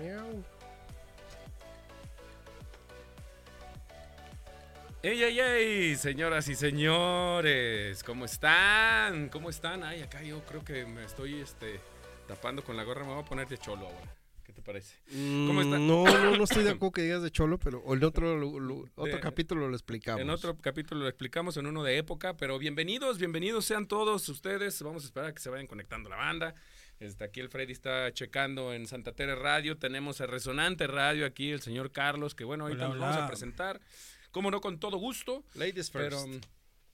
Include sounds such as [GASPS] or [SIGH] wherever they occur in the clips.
Miau. ¡Ey, ey, ey! Señoras y señores, ¿cómo están? ¿Cómo están? Ay, acá yo creo que me estoy este, tapando con la gorra. Me voy a poner de cholo ahora. ¿Qué te parece? Mm, ¿Cómo están? No, no, no estoy de [COUGHS] acuerdo que digas de cholo, pero en otro, otro capítulo lo explicamos. En otro capítulo lo explicamos, en uno de época, pero bienvenidos, bienvenidos sean todos ustedes. Vamos a esperar a que se vayan conectando la banda. Este, aquí el Freddy está checando en Santa Tere Radio. Tenemos a Resonante Radio aquí, el señor Carlos, que bueno, ahorita Hola, nos vamos a presentar. Como no, con todo gusto. Ladies first. Pero mm,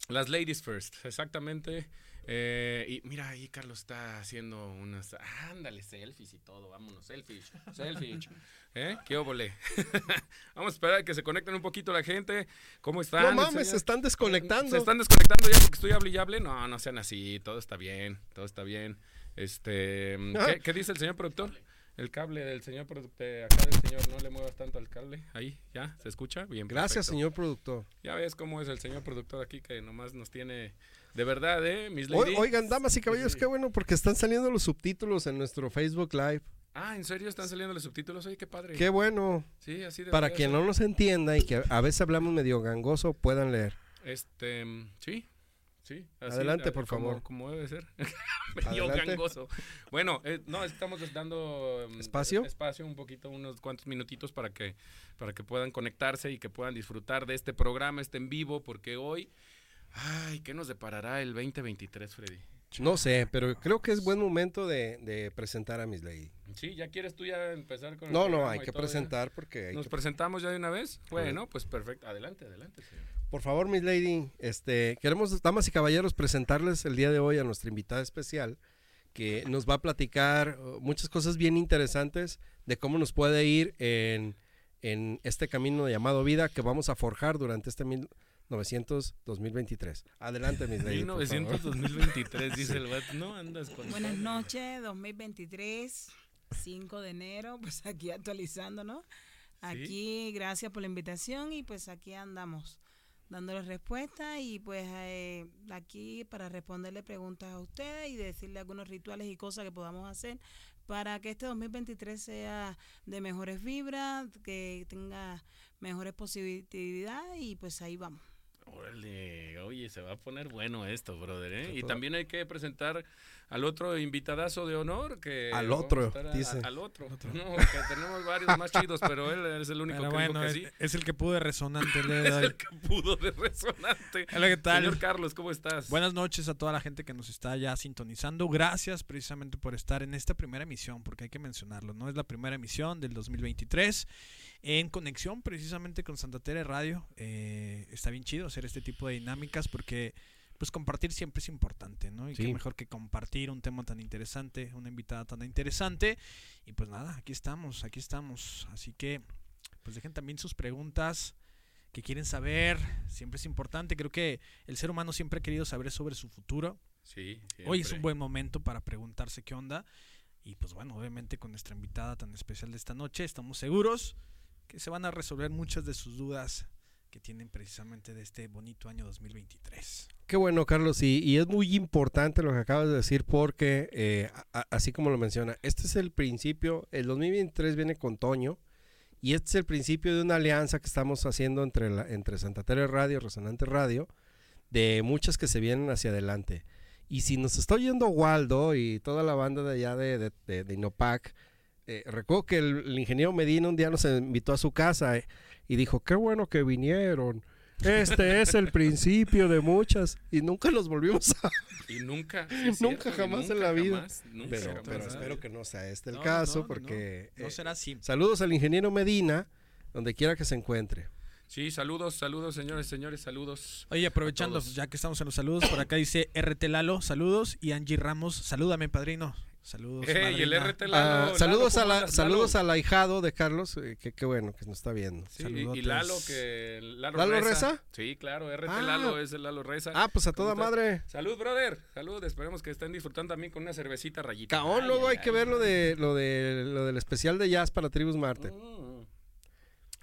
las ladies first, exactamente. Eh, y mira, ahí Carlos está haciendo unas. Ándale, selfies y todo. Vámonos, selfies. Selfies. [LAUGHS] ¿Eh? ¿Qué óvole? [LAUGHS] Vamos a esperar a que se conecten un poquito la gente. ¿Cómo están? no mames, señor? se están desconectando. ¿Se están desconectando ya porque estoy hable y hable? No, no sean así. Todo está bien. Todo está bien. Este. Ah. ¿qué, qué dice el señor productor? El cable del señor productor. Acá del señor, no le muevas tanto al cable. Ahí, ¿ya? ¿Se escucha? Bien. Gracias, perfecto. señor productor. Ya ves cómo es el señor productor aquí que nomás nos tiene de verdad, ¿eh? Mis lady. oigan, damas y caballeros, Sí. qué bueno porque están saliendo los subtítulos en nuestro Facebook Live. Ah, ¿en serio están saliendo los subtítulos? Oye, qué padre. Qué bueno. Sí, así de Para quien no nos entienda y que a veces hablamos medio gangoso, puedan leer. Este, mm, sí. Sí, así, Adelante, por como- favor. Como debe ser. [LAUGHS] Medio gangoso. Bueno, eh, no, estamos dando mm, ¿Espacio? espacio, un poquito, unos cuantos minutitos para que, para que puedan conectarse y que puedan disfrutar de este programa, este en vivo, porque hoy, ay, ¿qué nos deparará el 2023, Freddy? No sé, pero creo que es buen momento de, de presentar a Miss Lady. Sí, ¿ya quieres tú ya empezar con el No, no, hay que ya? presentar porque hay ¿Nos que- presentamos ya de una vez? Bueno, pues perfecto. Adelante, adelante. señor. Por favor, Miss Lady, este, queremos, damas y caballeros, presentarles el día de hoy a nuestra invitada especial, que nos va a platicar uh, muchas cosas bien interesantes de cómo nos puede ir en, en este camino llamado vida que vamos a forjar durante este 1900-2023. Adelante, Miss Lady. por 1900 favor. 2023, dice el vato. No andas con. Buenas noches, 2023, 5 de enero, [LAUGHS] pues aquí actualizándonos. Aquí, gracias por la invitación y pues aquí andamos dándole respuesta y pues eh, aquí para responderle preguntas a ustedes y decirle algunos rituales y cosas que podamos hacer para que este 2023 sea de mejores vibras, que tenga mejores posibilidades y pues ahí vamos. Órale, oye, se va a poner bueno esto, brother. ¿eh? Y también hay que presentar al otro invitadazo de honor. que Al otro, a- dice. al otro. No, que tenemos varios más chidos, pero él es el único Pero que bueno, dijo es, sí. es el que pude resonante el día de Es el que pudo de resonante. [LAUGHS] Hola, ¿qué tal? Señor Carlos, ¿cómo estás? Buenas noches a toda la gente que nos está ya sintonizando. Gracias precisamente por estar en esta primera emisión, porque hay que mencionarlo, ¿no? Es la primera emisión del 2023 en conexión precisamente con Santa Tere Radio. Eh, está bien chido hacer este tipo de dinámicas porque pues compartir siempre es importante, ¿no? Y Sí. qué mejor que compartir un tema tan interesante, una invitada tan interesante. Y pues nada, aquí estamos, aquí estamos. Así que pues dejen también sus preguntas que quieren saber, siempre es importante. Creo que el ser humano siempre ha querido saber sobre su futuro. Sí, Hoy es un buen momento para preguntarse qué onda. Y pues bueno, obviamente con nuestra invitada tan especial de esta noche, estamos seguros que se van a resolver muchas de sus dudas que tienen precisamente de este bonito año 2023. Qué bueno, Carlos, y, y es muy importante lo que acabas de decir porque, eh, así como lo menciona, este es el principio, el 2023 viene con Toño, y este es el principio de una alianza que estamos haciendo entre, la, entre Santa Tere Radio, Resonante Radio, de muchas que se vienen hacia adelante. Y si nos está oyendo Waldo y toda la banda de allá de, de, Inopac, eh, recuerdo que el, el ingeniero Medina un día nos invitó a su casa eh, y dijo, qué bueno que vinieron. Este es el principio de muchas. Y nunca los volvimos a... Y nunca. [LAUGHS] sí Nunca cierto, jamás en la vida. jamás, nunca Pero, jamás, pero ¿verdad? espero que no sea este el No, caso, no, no, porque... No eh, será así. saludos al ingeniero Medina, donde quiera que se encuentre. Sí, saludos, saludos, señores, señores, saludos. Oye, aprovechando, ya que estamos en los saludos, por acá dice RT Lalo, saludos. Y Angie Ramos, salúdame, padrino. Saludos. Ey, el. RT Ah, Lalo. saludos Lalo, a ¿cómo la, saludos al ahijado de Carlos, eh, que qué bueno que nos está viendo. Sí, y- y. Lalo, que Lalo, ¿Lalo Reza. Reza? Sí, claro, RT Ah. Lalo es el Lalo Reza. Ah, pues a toda madre. Salud, brother. Salud. Esperemos que estén disfrutando también con una cervecita rayita. Caón, luego ay, hay que ay. ver lo de lo de lo del especial de jazz para Tribus Marte. Mm.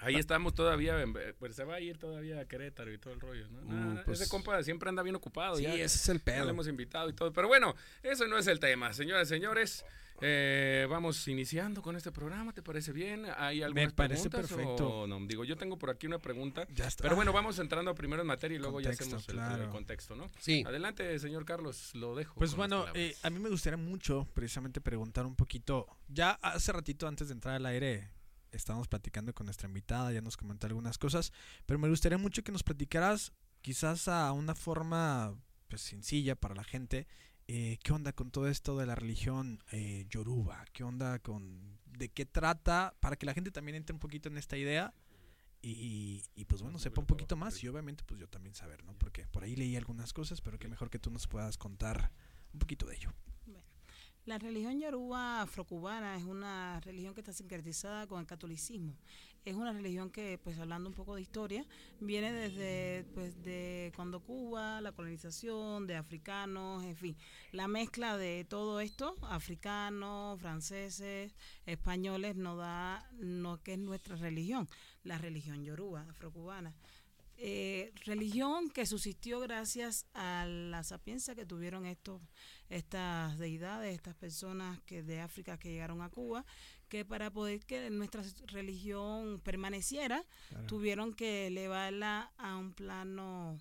Ahí estamos todavía, en- pues se va a ir todavía a Querétaro y todo el rollo, ¿no? Mm, Nah, pues- ese compa siempre anda bien ocupado. Sí, ya, ese es el ya pedo. lo hemos invitado y todo. Pero bueno, eso no es el tema. Señoras y señores, eh, vamos iniciando con este programa. ¿Te parece bien? ¿Hay algunas parece preguntas perfecto. o no? Digo, yo tengo por aquí una pregunta. Ya está. Pero bueno, vamos entrando primero en materia y luego Contexto, ya hacemos el- contexto, ¿no? Sí. Adelante, señor Carlos, lo dejo. Pues bueno, eh, a mí me gustaría mucho precisamente preguntar un poquito. Ya hace ratito antes de entrar al aire estábamos platicando con nuestra invitada, ya nos comentó algunas cosas, pero me gustaría mucho que nos platicaras quizás a una forma pues sencilla para la gente. eh, ¿Qué onda con todo esto de la religión eh, yoruba? ¿Qué onda con de qué trata? Para que la gente también entre un poquito en esta idea y, y, pues bueno, sepa un poquito más y obviamente pues yo también saber, ¿no? Porque por ahí leí algunas cosas, pero que mejor que tú nos puedas contar un poquito de ello. La religión yoruba afrocubana es una religión que está sincretizada con el catolicismo. Es una religión que, pues hablando un poco de historia, viene desde pues de cuando Cuba, la colonización, de africanos, en fin, la mezcla de todo esto, africanos, franceses, españoles, nos da lo que es nuestra religión, la religión yoruba, afrocubana. Eh, religión que subsistió gracias a la sapiencia que tuvieron estos estas deidades, estas personas que de África que llegaron a Cuba, que para poder que nuestra religión permaneciera, tuvieron que elevarla a un plano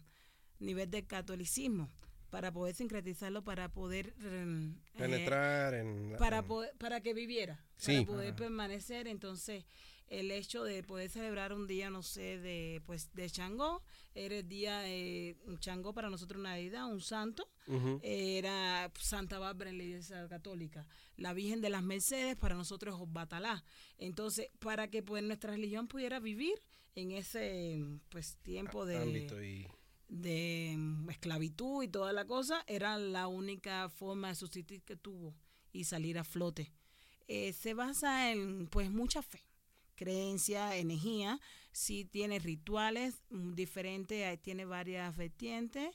nivel de catolicismo para poder sincretizarlo, para poder eh, Penetrar en... para en- poder, para que viviera, Sí. para poder Ajá. permanecer. Entonces, el hecho de poder celebrar un día, no sé, de pues de Changó, era el día eh, un Changó para nosotros una deidad, un santo, Ujú. era Santa Bárbara en la iglesia católica. La Virgen de las Mercedes para nosotros es Batalá. Entonces, para que pues nuestra religión pudiera vivir en ese pues tiempo de y... de mm, esclavitud y toda la cosa, era la única forma de subsistir que tuvo y salir a flote. Eh, se basa en pues mucha fe, creencia, energía, sí tiene rituales mm, diferentes, ahí tiene varias vertientes,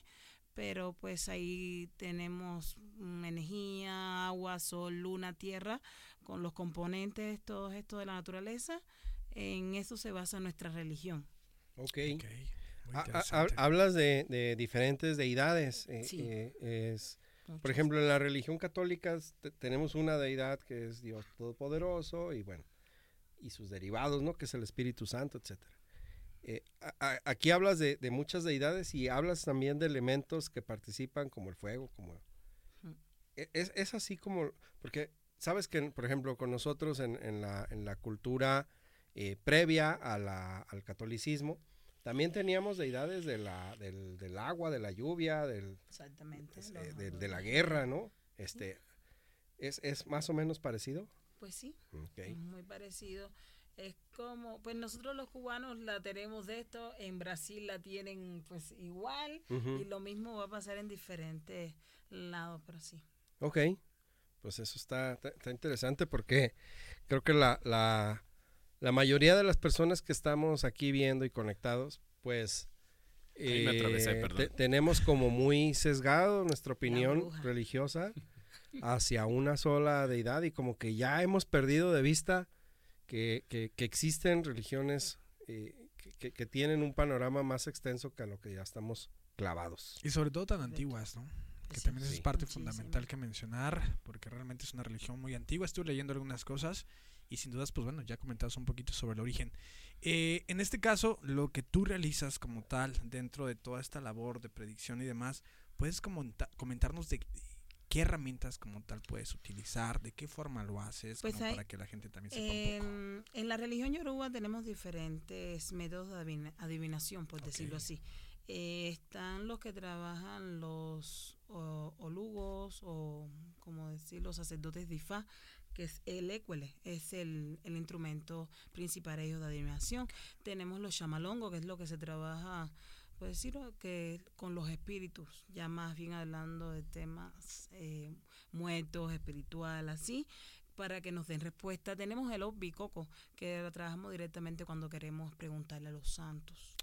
pero pues ahí tenemos mm, energía, agua, sol, luna, tierra, con los componentes, todo esto de la naturaleza, en eso se basa nuestra religión. Ok. Ok, muy Ha- ha- interesante. hablas de, de diferentes deidades. eh, Sí. eh, es, por ejemplo, en la religión católica tenemos una deidad que es Dios Todopoderoso y bueno, y sus derivados, ¿no? Que es el Espíritu Santo, etcétera. Eh, a- a- aquí hablas de, de muchas deidades y hablas también de elementos que participan como el fuego, como... E- Es, es así como, porque sabes que, por ejemplo, con nosotros en, en la, en la cultura eh, previa a la- al catolicismo, también teníamos deidades de la, del, del agua, de la lluvia, del, Exactamente. eh, de, de la guerra, ¿no? Este, ¿es, ¿Es más o menos parecido? Pues sí, Ok. es muy parecido. Es como, pues nosotros los cubanos la tenemos de esto, en Brasil la tienen pues igual Ujú. y lo mismo va a pasar en diferentes lados, pero sí. Ok, pues eso está, está- está interesante porque creo que la, la, la mayoría de las personas que estamos aquí viendo y conectados, pues Ahí me atravesé, eh, te- tenemos como muy sesgado nuestra opinión religiosa [LAUGHS] hacia una sola deidad y como que ya hemos perdido de vista que, que- que existen religiones eh, que, que- tienen un panorama más extenso que a lo que ya estamos clavados. Y sobre todo tan antiguas, ¿no? Que Sí, también sí. es parte Muchísimo. fundamental que mencionar, porque realmente es una religión muy antigua. Estuve leyendo algunas cosas y sin dudas, pues bueno, ya comentabas un poquito sobre el origen. Eh, en este caso, lo que tú realizas como tal dentro de toda esta labor de predicción y demás, ¿puedes comenta- comentarnos de qué herramientas como tal puedes utilizar, de qué forma lo haces, Pues hay- para que la gente también sepa un poco? En, en la religión yoruba tenemos diferentes métodos de adivina- adivinación, por decirlo Ok. así. Eh, están los que trabajan los o- olugos o, como decir, los sacerdotes de Ifá, que es el écuele, es el, el instrumento principal ellos de adivinación. Tenemos los chamalongos, que es lo que se trabaja, por decirlo, que con los espíritus, ya más bien hablando de temas eh, muertos, espiritual, así para que nos den respuesta. Tenemos el bicoco, que lo trabajamos directamente cuando queremos preguntarle a los santos.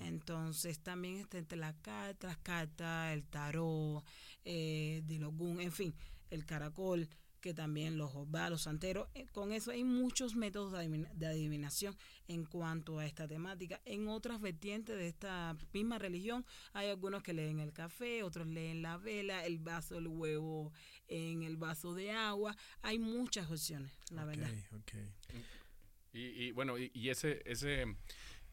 Entonces también está entre las cartas, el tarot, eh, de Ogún, en fin, el caracol, que también los va los santeros. Eh, Con eso hay muchos métodos de, adivina- de adivinación en cuanto a esta temática. En otras vertientes de esta misma religión hay algunos que leen el café, otros leen la vela, el vaso, el huevo en el vaso de agua. Hay muchas opciones, la verdad. ok. Y, y bueno, y, y ese, ese,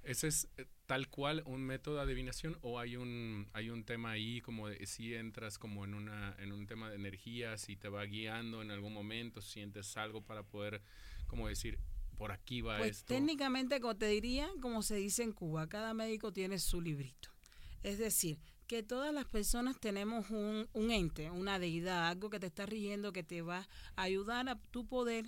ese es eh, tal cual un método de adivinación o hay un, hay un tema ahí como de si entras como en una, en un tema de energía, si te va guiando en algún momento, sientes algo para poder como decir por aquí va Pues esto. técnicamente, como te diría, como se dice en Cuba, cada médico tiene su librito. Es decir, que todas las personas tenemos un, un ente, una deidad, algo que te está rigiendo, que te va a ayudar a tu poder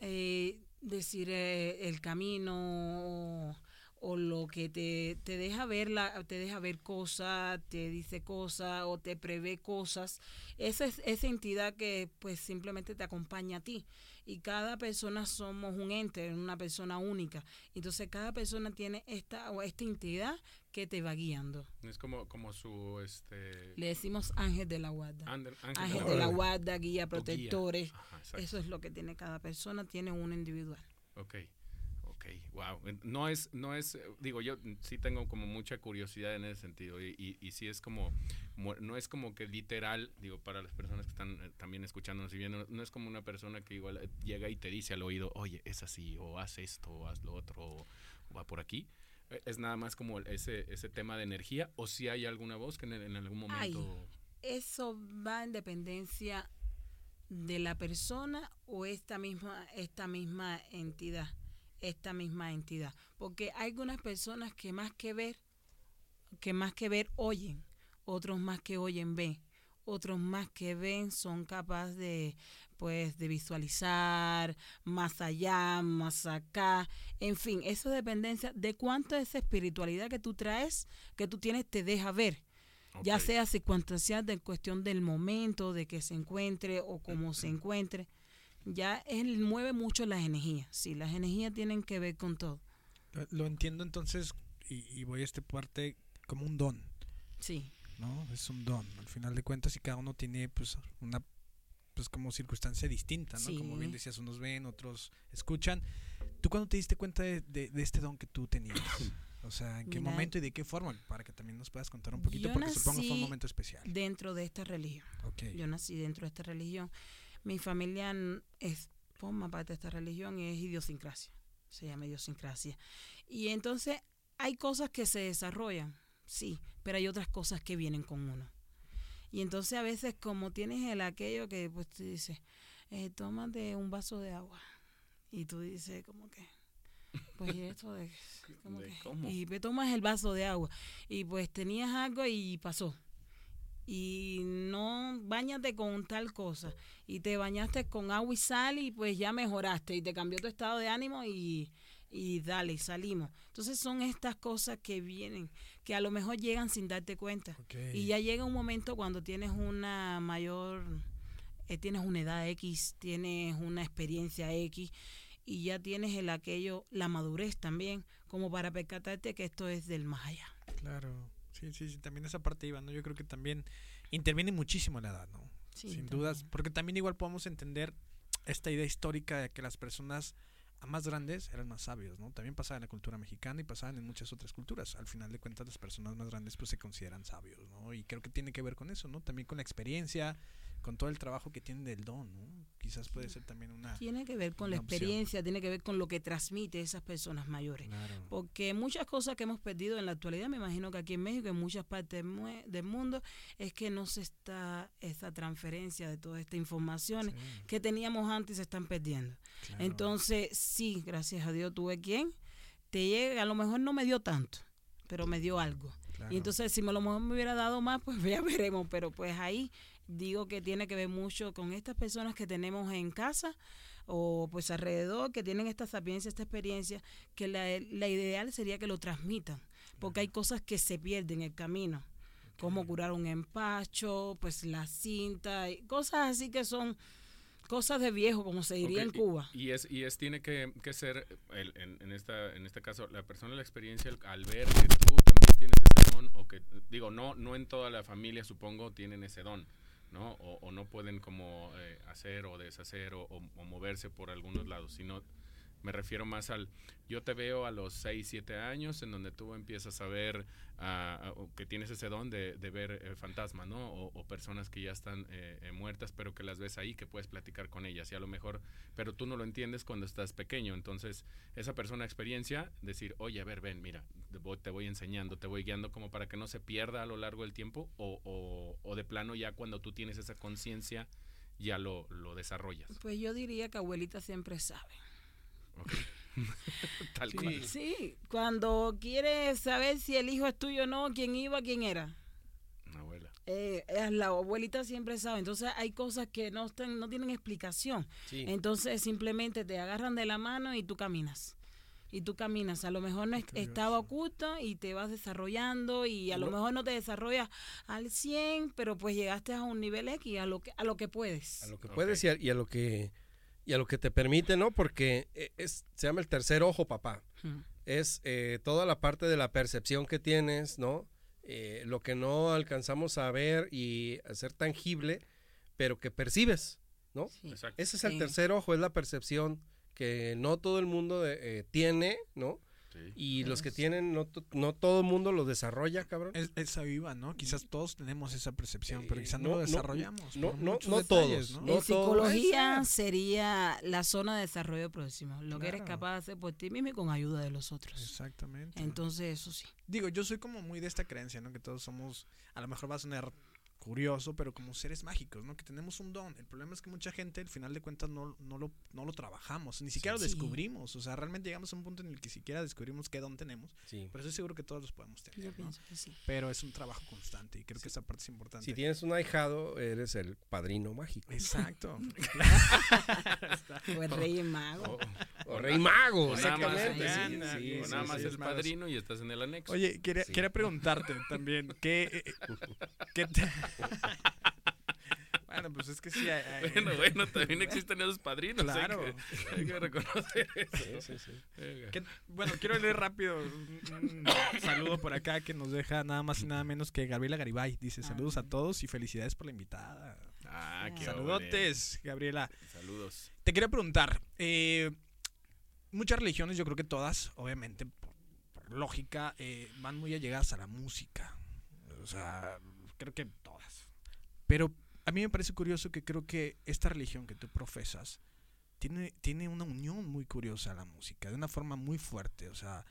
eh, decir eh, el camino o, lo que te, te deja ver la, te deja ver cosas, te dice cosas o te prevé cosas. Esa es esa entidad que pues simplemente te acompaña a ti. Y cada persona somos un ente, una persona única. Entonces cada persona tiene esta o esta entidad que te va guiando. Es como, como su este Le decimos ángel de la guarda. ángel, ángel Ángel de la guarda, guía, protectores. Ajá. Eso es lo que tiene cada persona, tiene uno individual. Ok, ok, wow. No es, no es, eh, digo, yo sí tengo como mucha curiosidad en ese sentido y, y, y sí es como, no es como que literal, digo, para las personas que están eh, también escuchándonos y viendo, no es como una persona que igual eh, llega y te dice al oído, oye, es así, o haz esto, o haz lo otro, o, o va por aquí. Es nada más como ese, ese tema de energía, o si hay alguna voz que en, en algún Ay. momento... Eso va en dependencia de la persona o esta misma, esta misma entidad, esta misma entidad. Porque hay algunas personas que más que ver, que más que ver oyen, otros más que oyen ven, otros más que ven son capaces de pues de visualizar más allá, más acá, en fin, eso dependencia de cuánto esa espiritualidad que tú traes, que tú tienes te deja ver. Ya sea circunstancial de cuestión del momento, de que se encuentre o cómo se [CLEARS THROAT] encuentre, ya él mueve mucho las energías. Sí, las energías tienen que ver con todo. Lo, lo entiendo entonces y, y voy a esta parte como un don, Sí, ¿no? Es un don, al final de cuentas y cada uno tiene pues una pues como circunstancia distinta, ¿no? Como bien Sí. decías, unos ven, otros escuchan. ¿Tú cuándo te diste cuenta de, de- de este don que tú tenías? O sea, ¿en qué Mira, momento y de qué forma? Para que también nos puedas contar un poquito, porque supongo fue un momento especial. dentro de esta religión. Ok. Yo nací dentro de esta religión. Mi familia es, forma parte de esta religión y es idiosincrasia. Se llama idiosincrasia. Y entonces hay cosas que se desarrollan, sí, pero hay otras cosas que vienen con uno. Y entonces a veces como tienes el aquello que pues tú dices, eh, tómate un vaso de agua. Y tú dices como que, pues ¿y esto de, como ¿De que- y te tomas el vaso de agua. Y pues tenías algo y pasó y no bañate con tal cosa y te bañaste con agua y sal y pues ya mejoraste y te cambió tu estado de ánimo y, y dale, salimos. Entonces son estas cosas que vienen, que a lo mejor llegan sin darte cuenta. Y ya llega un momento cuando tienes una mayor, eh, tienes una edad X, tienes una experiencia X y ya tienes el aquello, la madurez también, como para percatarte que esto es del más allá. Claro. Sí, sí, sí, también esa parte iba, ¿no? Yo creo que también interviene muchísimo la edad, ¿no? Sí, Sin también. dudas, porque también igual podemos entender esta idea histórica de que las personas más grandes eran más sabios, ¿no? También pasaba en la cultura mexicana y pasaban en muchas otras culturas. Al final de cuentas, las personas más grandes pues se consideran sabios, ¿no? Y creo que tiene que ver con eso, ¿no? También con la experiencia, con todo el trabajo que tienen del don, ¿no? Quizás puede ser también una... Tiene que ver con la opción. experiencia, tiene que ver con lo que transmite esas personas mayores. Claro. Porque muchas cosas que hemos perdido en la actualidad, me imagino que aquí en México, en muchas partes del mundo, es que no se está esa transferencia de toda esta información Sí, que teníamos antes y se están perdiendo. claro. Entonces, sí, gracias a Dios tuve quien te llega, a lo mejor no me dio tanto, pero me dio algo. Claro. Y entonces, si me lo mejor me hubiera dado más, [LAUGHS] pues ya veremos. Pero pues ahí digo que tiene que ver mucho con estas personas que tenemos en casa o pues alrededor, que tienen esta sapiencia, esta experiencia, que la, la ideal sería que lo transmitan. Porque hay cosas que se pierden en el camino. Como curar un empacho, pues la cinta, y cosas así que son cosas de viejo, como se diría en Cuba. Y, y es, y es tiene que, que ser, el- en, en esta, en este caso, la persona la experiencia al- al ver que tú también tienes ese don, o que, digo, no, no en toda la familia, supongo, tienen ese don, ¿no? O, o no pueden como eh, hacer o deshacer o, o- o moverse por algunos lados, sino me refiero más al, yo te veo a los 6, 7 años en donde tú empiezas a ver, o que tienes ese don de, ver eh, fantasmas, ¿no? O, o personas que ya están eh, eh, muertas, pero que las ves ahí, que puedes platicar con ellas. Y a lo mejor, pero tú no lo entiendes cuando estás pequeño. Entonces, esa persona experiencia, decir, oye, a ver, ven, mira, te voy, te voy enseñando, te voy guiando como para que no se pierda a lo largo del tiempo, o, o, o de plano ya cuando tú tienes esa conciencia, ya lo, lo desarrollas. Pues yo diría que abuelita siempre sabe. [LAUGHS] Tal Sí. cual. Sí, cuando quieres saber si el hijo es tuyo o no, quién iba, quién era. Abuela. Eh, la abuelita siempre sabe. Entonces hay cosas que no, están, no tienen explicación. Sí. Entonces simplemente te agarran de la mano y tú caminas. Y tú caminas. A lo mejor no estaba oculto y te vas desarrollando y a lo mejor no te desarrollas al 100, pero pues llegaste a un nivel X, a lo que, a lo que puedes. A lo que puedes y a, y a lo que y a lo que te permite, ¿no? Porque eh, es, se llama el tercer ojo, papá. Es eh, toda la parte de la percepción que tienes, ¿no? Eh, lo que no alcanzamos a ver y a ser tangible, pero que percibes, ¿no? Sí. Exacto. Ese es el Sí. tercer ojo, es la percepción que no todo el mundo eh, tiene, ¿no? Sí. Y los que tienen, no, no todo el mundo lo desarrolla, cabrón. Es, esa viva, ¿no? Quizás todos tenemos esa percepción, pero Eh, quizás no, no, lo desarrollamos. no, no, no detalles, todos, en psicología sería la zona de desarrollo próximo, lo que eres Claro. capaz de hacer por ti mismo y con ayuda de los otros. Exactamente. Entonces, eso sí. Digo, yo soy como muy de esta creencia, ¿no? Que todos somos, a lo mejor va a sonar curioso, pero como seres mágicos, ¿no? Que tenemos un don. El problema es que mucha gente, al final de cuentas, no, no, lo, no lo trabajamos, ni siquiera lo Sí. descubrimos. O sea, realmente llegamos a un punto en el que siquiera descubrimos qué don tenemos. Sí. Pero estoy seguro que todos los podemos Yo tener, ¿no? pienso que sí. Pero es un trabajo constante y creo que esa parte es importante. Si tienes un ahijado, eres el padrino mágico. Exacto. [LAUGHS] O el rey mago. O, O rey mago, o nada más, exactamente. sí, sí, anda, sí, o nada más sí. es padrino y estás en el anexo. Oye, quería, Sí. quería preguntarte también, ¿qué, eh, qué te- [LAUGHS] [LAUGHS] Bueno, pues es que sí. hay- hay- Bueno, bueno, también [LAUGHS] existen esos padrinos. hay Claro. que- Hay que, reconocer eso. Sí, sí, sí. Venga. ¿Qué- bueno, quiero leer rápido un, un saludo por acá que nos deja nada más y nada menos que Gabriela Garibay. Dice saludos a todos y felicidades por la invitada. Ah, qué Saludotes, Gabriela. Saludos. Te quería preguntar, eh, muchas religiones, yo creo que todas, obviamente, por, por lógica, eh, van muy allegadas a la música. O sea, creo que todas. Pero a mí me parece curioso que creo que esta religión que tú profesas tiene, tiene una unión muy curiosa a la música, de una forma muy fuerte. O sea,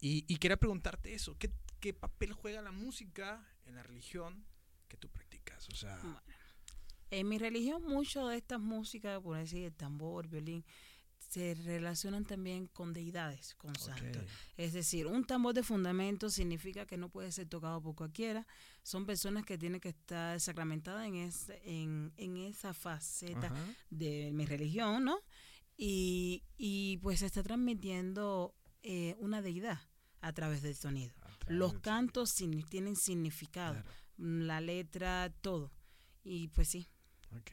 y, y quería preguntarte eso, ¿qué, ¿qué papel juega la música en la religión que tú practicas? O sea, En mi religión, mucho de estas músicas, por decir, el tambor, violín, se relacionan también con deidades, con santos. ok. Es decir, un tambor de fundamento significa que no puede ser tocado por cualquiera. Son personas que tienen que estar sacramentadas en, ese- en, en esa faceta Ajá. de mi religión, ¿no? Y, y pues se está transmitiendo eh, una deidad a través del sonido. Través Los del cantos tienen significado, Claro. mm, la letra, todo. Y pues sí, Ok.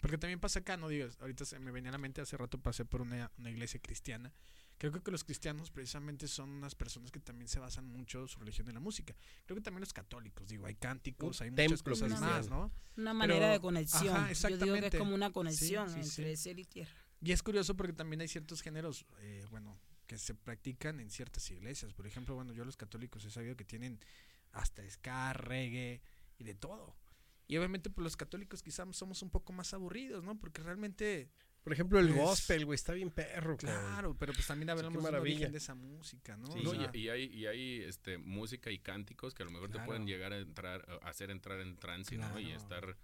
Porque también pasa acá, no digas, ahorita se me venía a la mente, hace rato pasé por una, una iglesia cristiana. Creo que los cristianos precisamente son unas personas que también se basan mucho su religión en la música. Creo que también los católicos, digo, hay cánticos, hay muchas cosas cristiano. más, ¿no? una manera Pero- de conexión. ajá, Yo digo que es como una conexión sí, sí. entre cielo y tierra. Y es curioso porque también hay ciertos géneros, eh, bueno, que se practican en ciertas iglesias. Por ejemplo, bueno, yo los católicos he sabido que tienen hasta ska, reggae y de todo. Y obviamente, pues los católicos quizás somos un poco más aburridos, ¿no? Porque realmente Por ejemplo, el Pues- gospel, güey, está bien perro. Claro, pero pues también hablamos maravilla. origen de esa música, ¿no? Sí. O No, sea, y, y hay, y hay este, música y cánticos que a lo mejor Claro. te pueden llegar a entrar, a hacer entrar en trance, ¿no? Y estar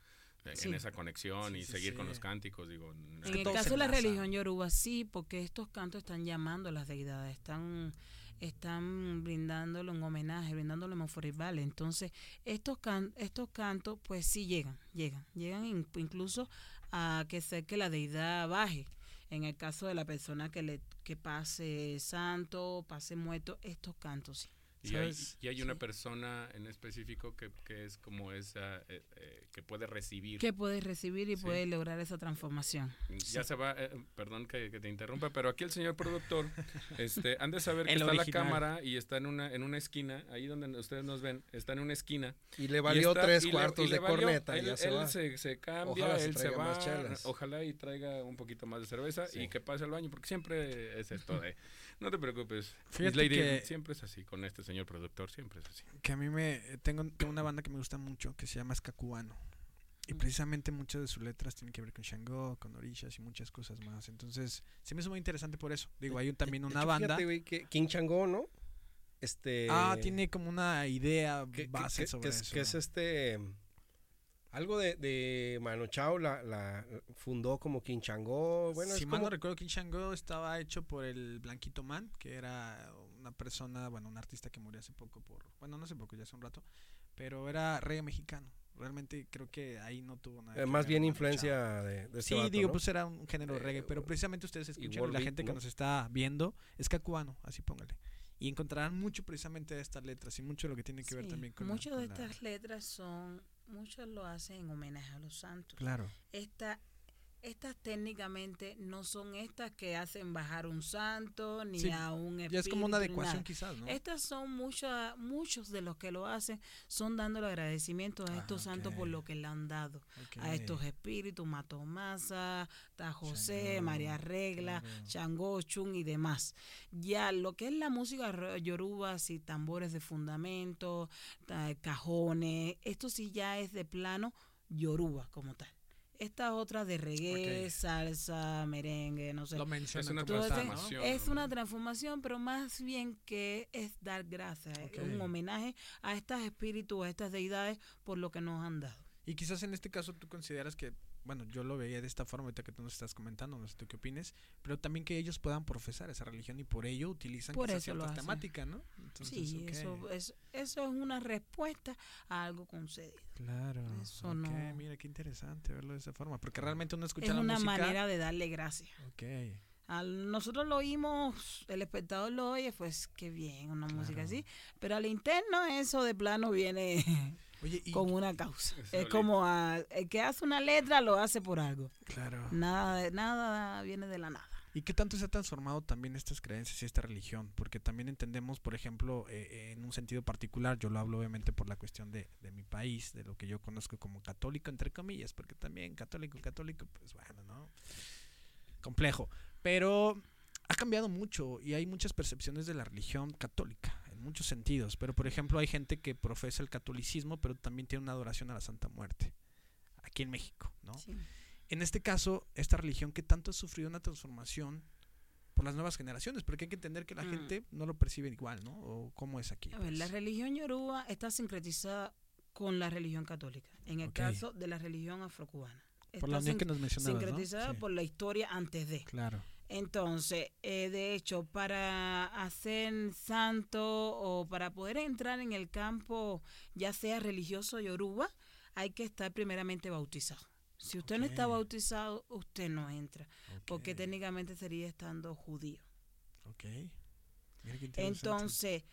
Sí. en esa conexión Sí, y sí, seguir sí. con los cánticos, digo. En que el caso de la religión yoruba, sí, porque estos cantos están llamando a las deidades, están, están brindándole un homenaje, brindándole vale Entonces, estos, can, estos cantos, pues sí llegan, llegan, llegan in- incluso a que sé que la deidad baje. En el caso de la persona que le que pase santo, pase muerto, estos cantos sí. Y hay, y hay una Sí. persona en específico que, que es como esa, eh, eh, que puede recibir. Que puedes recibir y Sí. puedes lograr esa transformación. Ya se va, eh, perdón que, que te interrumpa, pero aquí el señor productor, [LAUGHS] este, han de saber que El está original. la cámara y está en una, en una esquina, ahí donde ustedes nos ven, está en una esquina. Y le Y valió está- tres y le- cuartos y le de valió. corneta. y Él, ya se él va. se, se cambia, Ojalá se él se traiga va. más. Ojalá y traiga un poquito más de cerveza Sí. y que pase al baño, porque siempre es esto de. No te preocupes. Lady, que- siempre es así, con este señor productor, siempre es así. Que a mí me. Tengo, tengo una banda que me gusta mucho que se llama Ska Cubano. Y precisamente muchas de sus letras tienen que ver con Shango, con orishas y muchas cosas más. Entonces, se me hizo muy interesante por eso. Digo, hay un- también De una hecho, banda. fíjate, güey, que King Chango, ¿no? Este. ah, tiene como una idea que, base que- sobre que es, eso. que es este. Algo de, de Mano Chao la, la fundó como King Chango. Bueno, si es mal como, no recuerdo, King Shango estaba hecho por el Blanquito Man, que era una persona, bueno, un artista que murió hace poco por, bueno, no hace poco, ya hace un rato, pero era reggae mexicano. Realmente creo que ahí no tuvo nada. eh, que más bien influencia de, de este Sí, vato, digo, ¿no? pues era un género Eh, reggae, pero precisamente ustedes escuchan y la gente que ¿no? nos está viendo es cubano, así póngale. Y encontrarán mucho precisamente de estas letras y mucho de lo que tiene que ver también con Muchas de con la- estas letras son, muchos lo hacen en homenaje a los santos. Claro. Esta, estas técnicamente no son estas que hacen bajar un santo ni Sí, a un Ya es como una espíritu, adecuación nada. quizás, ¿no? Estas son muchas, muchos de los que lo hacen son dándole agradecimiento a Ah, estos santos por lo que le han dado. A estos espíritus, Matomasa, Ta José, María Regla, claro. Shango, Chun y demás. Ya lo que es la música ro- yoruba, y tambores de fundamento, cajones, esto sí ya es de plano yoruba como tal. Esta otra de reggae, Ok. salsa, merengue, no sé. Lo mencionan Es una transformación. Es una transformación, pero más bien que es dar gracias, es Ok. un homenaje a estos espíritus, a estas deidades por lo que nos han dado. Y quizás en este caso tú consideras que, bueno, yo lo veía de esta forma, ahorita que tú nos estás comentando, no sé tú qué opines, pero también que ellos puedan profesar esa religión y por ello utilizan Por eso ciertas temáticas, ¿no? Entonces, sí, ok. eso, es, eso es una respuesta a algo concedido. Claro. eso ok, no- Mira, qué interesante verlo de esa forma, porque realmente uno escucha es la una música. manera de darle gracias. Ok. Al, nosotros lo oímos, el espectador lo oye, pues qué bien, una música Claro. así. Pero al interno eso de plano viene Oye, y con una causa. Es como a- el que hace una letra lo hace por algo. claro. Nada, nada viene de la nada. ¿Y qué tanto se ha transformado también estas creencias y esta religión? Porque también entendemos, por ejemplo, eh, en un sentido particular, yo lo hablo obviamente por la cuestión de, de mi país, de lo que yo conozco como católico, entre comillas, porque también católico, católico, pues bueno, ¿no? Complejo. Pero ha cambiado mucho y hay muchas percepciones de la religión católica, muchos sentidos. Pero, por ejemplo, hay gente que profesa el catolicismo, pero también tiene una adoración a la Santa Muerte, aquí en México, ¿no? Sí. En este caso, esta religión que tanto ha sufrido una transformación por las nuevas generaciones, porque hay que entender que la Mm. gente no lo percibe igual, ¿no? O cómo es aquí. A ver, la pues. religión yoruba está sincretizada con la religión católica. En el caso de la religión afrocubana. por la unión que nos mencionabas, ¿no? sincretizada Sí, por la historia antes de. Claro. Entonces, eh, de hecho, para hacer santo o para poder entrar en el campo, ya sea religioso yoruba, hay que estar primeramente bautizado. Si usted no está bautizado, usted no entra, porque técnicamente sería estando judío. Ok. Mira qué interesante. Entonces,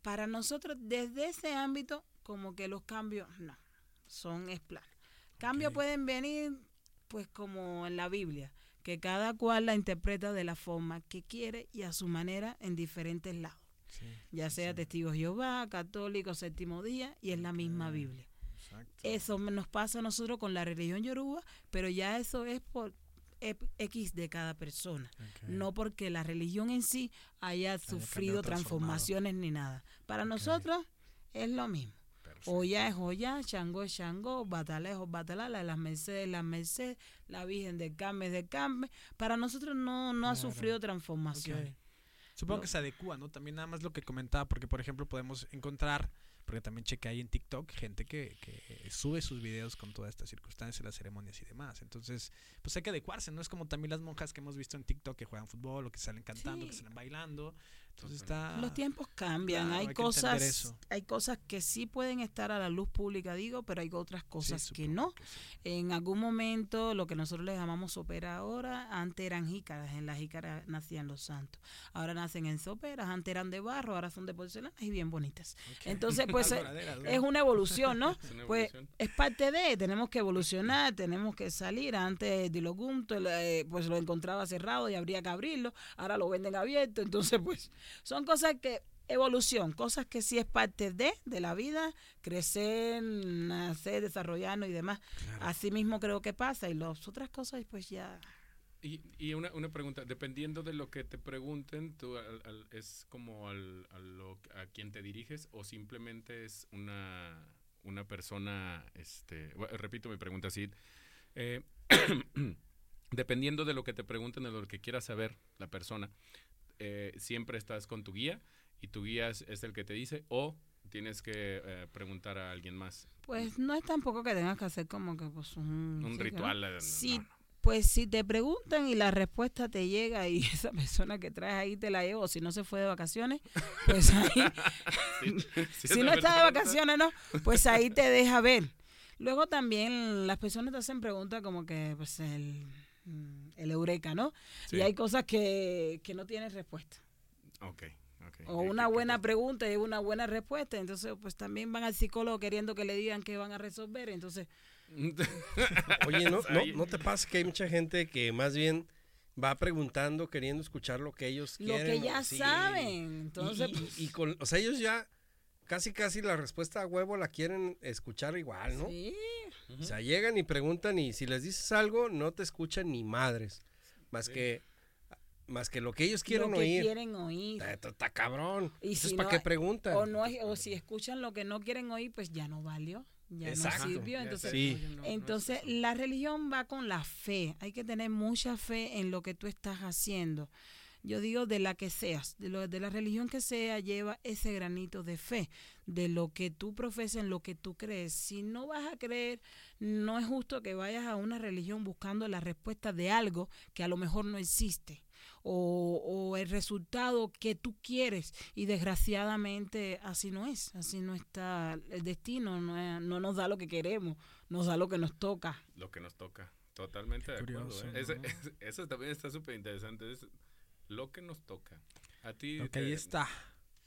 para nosotros, desde ese ámbito, como que los cambios, no, son es plano. Cambios pueden venir, pues como en la Biblia, que cada cual la interpreta de la forma que quiere y a su manera en diferentes lados. Sí, Ya sea sí, testigos de Jehová, católico, séptimo día, y es la misma. Biblia. exacto. Eso nos pasa a nosotros con la religión yoruba, pero ya eso es por X de cada persona. No porque la religión en sí haya sufrido transformaciones ni nada. Para nosotros es lo mismo. Oya es Oya, Shango es Shango, Batalá es Batalá, la de las Mercedes es las Mercedes, la Virgen del Carmen es del Carmen. Para nosotros no, no ha sufrido Ok. transformaciones. Supongo No. que se adecua, ¿no? También nada más lo que comentaba, porque por ejemplo podemos encontrar, porque también chequé ahí en TikTok, gente que, que sube sus videos con todas estas circunstancias, las ceremonias y demás. Entonces, pues hay que adecuarse, ¿no? Es como también las monjas que hemos visto en TikTok que juegan fútbol o que salen cantando, que Sí. salen bailando. Entonces está... Los tiempos cambian, Claro, hay, cosas, hay cosas que sí pueden estar a la luz pública, digo, pero hay otras Sí, cosas que no. que sí. En algún momento, lo que nosotros le llamamos sopera ahora, antes eran jícaras, en las jícaras nacían los santos. Ahora nacen en soperas, antes eran de barro, ahora son de porcelana y bien bonitas. Entonces, pues [LAUGHS] eh, es una evolución, ¿no? [LAUGHS] Es una Pues evolución. es parte de, tenemos que evolucionar, tenemos que salir. Antes Dilogumto, eh, pues lo encontraba cerrado y habría que abrirlo, ahora lo venden abierto. Entonces, pues son cosas que, evolución, cosas que sí es parte de, de la vida, crecer, nacer, desarrollarnos y demás. Claro. Así mismo creo que pasa y las otras cosas, pues ya. Y, y una, una pregunta, dependiendo de lo que te pregunten, tú al- al- es como al, a, lo- a quien te diriges o simplemente es una, una persona, este, repito mi pregunta así, eh, [COUGHS] dependiendo de lo que te pregunten, de lo que quieras saber la persona, eh, siempre estás con tu guía y tu guía es, es el que te dice o tienes que eh, preguntar a alguien más. Pues no es tampoco que tengas que hacer como que pues un, Un ritual. eh, no, Sí, no. Pues si te preguntan y la respuesta te llega y [LAUGHS] esa persona que traes ahí te la lleva, o si no se fue de vacaciones, pues ahí, [LAUGHS] [LAUGHS] Sí, sí, si no está de vacaciones, ¿no? Pues ahí te deja ver. Luego también las personas te hacen preguntas como que, pues, el, el eureka, ¿no? Sí. Y hay cosas que, que no tienen respuesta. Ok, ok. O ¿Qué- una buena pregunta y una buena respuesta. Entonces, pues también van al psicólogo queriendo que le digan que van a resolver. Entonces, [LAUGHS] Oye, ¿no, no. ¿no te pasa que hay mucha gente que más bien va preguntando, queriendo escuchar lo que ellos lo quieren? que o- ya sí. saben. Y- Entonces, y, pues, y con, o sea, ellos ya casi casi la respuesta a huevo la quieren escuchar igual, ¿no? sí. O sea, llegan y preguntan y si les dices algo no te escuchan ni madres, más Sí. que más que lo que ellos quieren lo que oír. quieren oír. Está, está- está cabrón. Y Entonces, si ¿para no qué preguntan? O, no, es- o si escuchan lo que no quieren oír, pues ya no valió, ya Exacto. no sirvió. Entonces, Sí. es entonces eso. la religión va con la fe. Hay que tener mucha fe en lo que tú estás haciendo. Yo digo de la que seas, de, lo, de la religión que sea, lleva ese granito de fe, de lo que tú profesas, en lo que tú crees. Si no vas a creer, no es justo que vayas a una religión buscando la respuesta de algo que a lo mejor no existe. O, o el resultado que tú quieres y desgraciadamente así no es, así no está el destino, no, es- no nos da lo que queremos, nos da lo que nos toca. Lo que nos toca. Totalmente de acuerdo. curioso, ¿eh? Ese- ¿no? [LAUGHS] ese- eso también está súper interesante. Es lo que nos toca. A ti Ok, te, ahí está.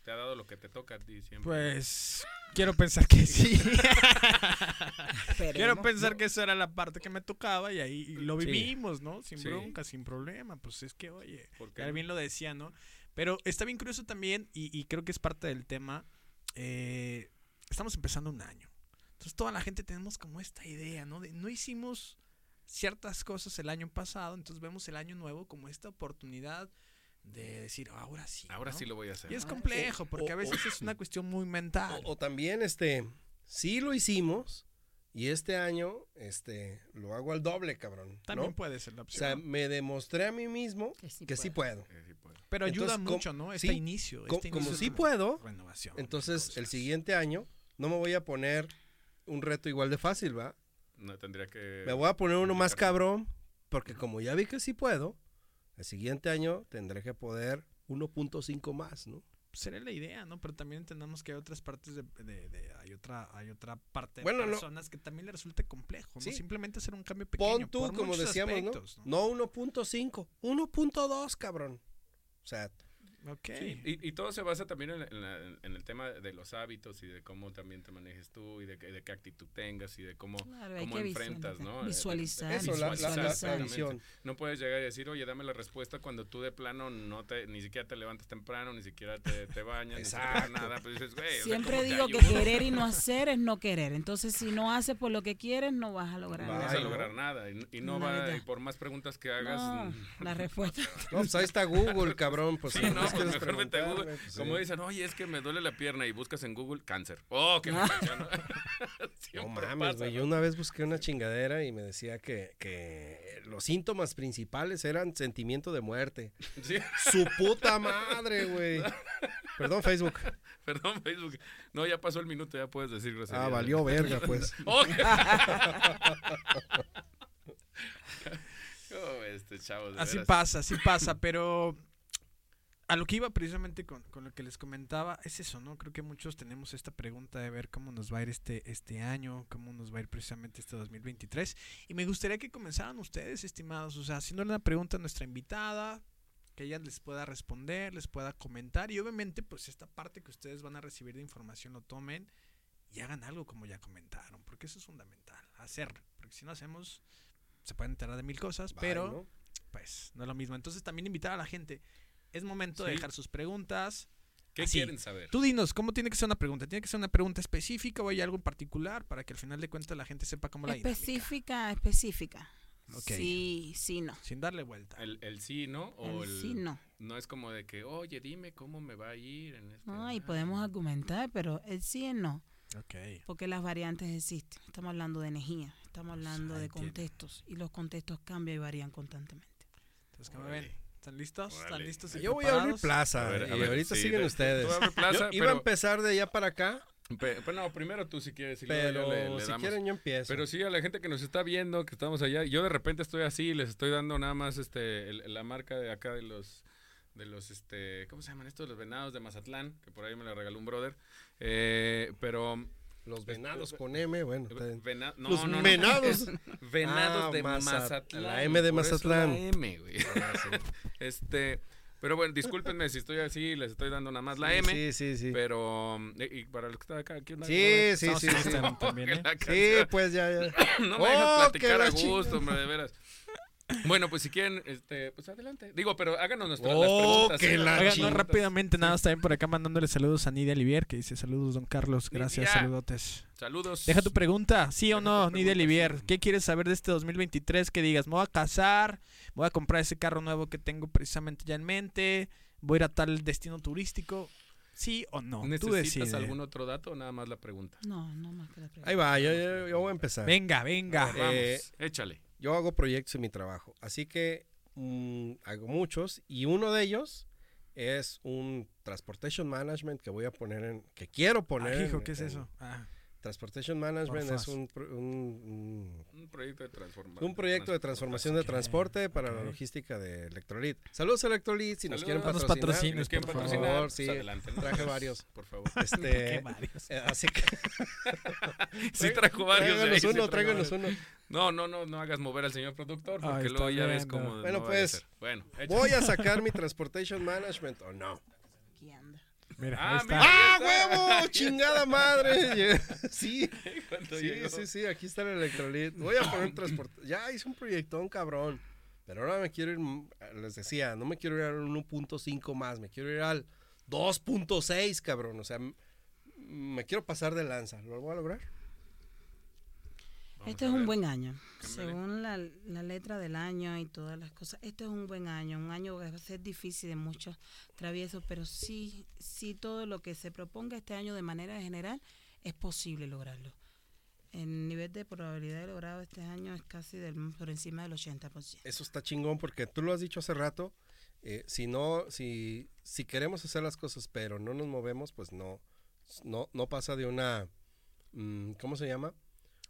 te ha dado lo que te toca a ti siempre. Pues quiero pensar que sí. [LAUGHS] Quiero pensar que esa era la parte que me tocaba y ahí lo Sí. vivimos, ¿no? Sin Sí. bronca, sin problema. Pues es que, oye, ¿Por qué ya bien lo decía, ¿no? Pero está bien curioso también y, y creo que es parte del tema. eh, estamos empezando un año. Entonces toda la gente tenemos como esta idea, ¿no? De no hicimos ciertas cosas el año pasado, entonces vemos el año nuevo como esta oportunidad de decir, ahora sí. Ahora ¿no? sí lo voy a hacer. Y es Ahora complejo, porque a O- veces es una cuestión muy mental. O, o también, este, sí lo hicimos y este año, este, lo hago al doble, cabrón. También ¿no? puede ser la O opción. sea, me demostré a mí mismo Que sí que sí puedo. puedo. Sí puedo. Pero ayuda Entonces, mucho, ¿no? Este sí, inicio. Este como inicio sí puedo, Renovación. entonces el siguiente año no me voy a poner un reto igual de fácil, ¿va? No tendría que. Me voy a poner uno más cabrón, porque como ya vi que sí puedo, el siguiente año tendré que poder 1.5 más, ¿no? Sería la idea, ¿no? Pero también entendamos que hay otras partes de, de- de- hay otra hay otra parte de no. personas que también le resulte complejo, ¿no? Sí. Simplemente hacer un cambio pequeño. Pon tú, por como decíamos, aspectos, ¿no? No 1.5, 1.2, cabrón. O sea, Ok. Sí, y, y todo se basa también en, en la- en el tema de los hábitos y de cómo también te manejes tú y de, qué- de qué actitud tengas y de cómo, Claro, cómo enfrentas, ¿no? Eh, visualizar. eso, la, la- la Visualizar. No puedes llegar y decir, oye, dame la respuesta cuando tú de plano no te, ni siquiera te levantas temprano, ni siquiera te, te bañas, ni siquiera nada. Pues dices, güey, o sea, Siempre ¿cómo te digo que querer y no hacer es no querer. Entonces, si no haces por lo que quieres, no vas a lograr vas nada. a ¿no? lograr nada. Y, y no va, y por más preguntas que hagas. No, mm, la respuesta. No, pues ahí está Google, [LAUGHS] cabrón. Pues Sí, no, pues mejor vete a Google. Como dicen, oye, es que me duele la pierna y buscas en Google cáncer. Oh, qué Ah. mención, ¿no? [LAUGHS] Mames, güey. ¿no? Yo una vez busqué una chingadera y me decía que, que los síntomas principales eran sentimiento de muerte. [LAUGHS] Sí, Su puta madre, güey. Perdón, Facebook. [LAUGHS] perdón, Facebook. No, ya pasó el minuto, ya puedes decir groserías. Ah, valió verga, pues. Oh, este chavo, Así veras. pasa, así pasa, pero a lo que iba precisamente con, con lo que les comentaba es eso, ¿no? Creo que muchos tenemos esta pregunta de ver cómo nos va a ir este, este año, cómo nos va a ir precisamente este 2023. Y me gustaría que comenzaran ustedes, estimados, o sea, haciéndole una pregunta a nuestra invitada, que ella les pueda responder, les pueda comentar y obviamente pues esta parte que ustedes van a recibir de información lo tomen y hagan algo como ya comentaron, porque eso es fundamental, hacerlo, porque si no hacemos se pueden enterar de mil cosas, Bye, pero ¿no? pues no es lo mismo. Entonces también invitar a la gente, es momento de Sí. dejar sus preguntas. ¿Qué Así. quieren saber? Tú dinos, ¿cómo tiene que ser una pregunta? ¿Tiene que ser una pregunta específica o hay algo en particular para que al final de cuentas la gente sepa cómo la dinámica? Específica, específica. Ok. Sí, sí, no. Sin darle vuelta. El, el sí, ¿no? O El el, sí, no. No es como de que, oye, dime cómo me va a ir en este. No, y año". podemos argumentar, pero el sí es no. Ok. Porque las variantes existen. Estamos hablando de energía, estamos hablando ah, de entiendo. contextos. Y los contextos cambian y varían constantemente. Entonces, ¿cómo Órale. ven? ¿Están listos? ¿Están listos? y Yo voy a abrir plaza A ver, a y ver, ahorita sí, siguen de- ustedes. plaza, Yo iba a pero- empezar de allá para acá, Pe- Pero no, primero tú si quieres. y luego ya pero le- le si damos. quieren yo empiezo. Pero sí, a la gente que nos está viendo, que estamos allá, yo de repente estoy así, les estoy dando nada más este el- la marca de acá de los de los este, ¿cómo se llaman estos? Los venados de Mazatlán, que por ahí me la regaló un brother. Eh, pero Los venados con M, bueno. vena- no, Los no, no, venados. [LAUGHS] venados Ah, de Mazat- Mazatlán. la M de por eso Mazatlán. La M, güey. [LAUGHS] [LAUGHS] Este, pero bueno, discúlpenme si estoy así, les estoy dando nada más la M. Sí, sí, sí. Pero, y, y para los que están acá, ¿qué onda? Sí, sí, sí, sí. También, ¿eh? Sí, pues ya, ya. no me dejas Oh, platicar que la a gusto, hombre, de veras. Bueno, pues si quieren, este, pues adelante. Digo, pero háganos nuestras Oh, las preguntas. que ¿eh? la preguntas. rápidamente, nada, más también por acá mandándole saludos a Nidia Olivier, que dice saludos, don Carlos, gracias, Nidia. saludotes. Saludos. Deja tu pregunta, sí o no, Nidia Olivier. ¿Qué quieres saber de este 2023? Que digas, me voy a casar, voy a comprar ese carro nuevo que tengo precisamente ya en mente, voy a ir a tal destino turístico. ¿Sí o no? Tú ¿Necesitas decides. algún otro dato o nada más la pregunta? No, no más que la pregunta. Ahí va, yo, yo- yo voy a empezar. Venga, venga. Vamos, Eh, échale. Yo hago proyectos en mi trabajo, así que mm, hago muchos y uno de ellos es un transportation management que voy a poner en, que quiero poner. Ah, hijo, en- ¿qué es en- eso? Ah, Transportation management es un, pro- un- Un proyecto de transformación. un proyecto de transformación de transporte para la logística de Electrolit. Saludos Electrolit, si nos quieren patrocinar. patrocinios, Si nos quieren por patrocinar, favor, pues sí. adelante. ¿no? Traje varios. [LAUGHS] Por favor. Este, [LAUGHS] varios. eh, así que [LAUGHS] Sí trajo varios. ahí, tráiganos sí uno, trajo tráiganos uno. No, no, no, no hagas mover al señor productor porque Ahí luego ya ves cómo. Bueno, no a pues, ser. Bueno, échale. Voy a sacar mi transportation management o no. Mira, Ah, ahí está. mira. ¡Ah, huevo! [LAUGHS] ¡Chingada madre! [LAUGHS] Sí, ¿Cuánto sí, llegó? sí, sí, aquí está el electrolit. Voy a poner transporte. Ya hice un proyectón, cabrón. Pero ahora me quiero ir, mm, les decía, no me quiero ir al 1.5 más, me quiero ir al 2.6, cabrón. O sea, me quiero pasar de lanza. ¿Lo voy a lograr? Este es un buen año. Según la, la letra del año y todas las cosas, este es un buen año. Un año que va a ser difícil de muchos traviesos, pero sí, sí todo lo que se proponga este año de manera general es posible lograrlo. El nivel de probabilidad de logrado este año es casi del, por encima del 80%. Eso está chingón porque tú lo has dicho hace rato. eh, si no, si, si queremos hacer las cosas pero no nos movemos, pues no, no, no pasa de una, mm, ¿cómo se llama?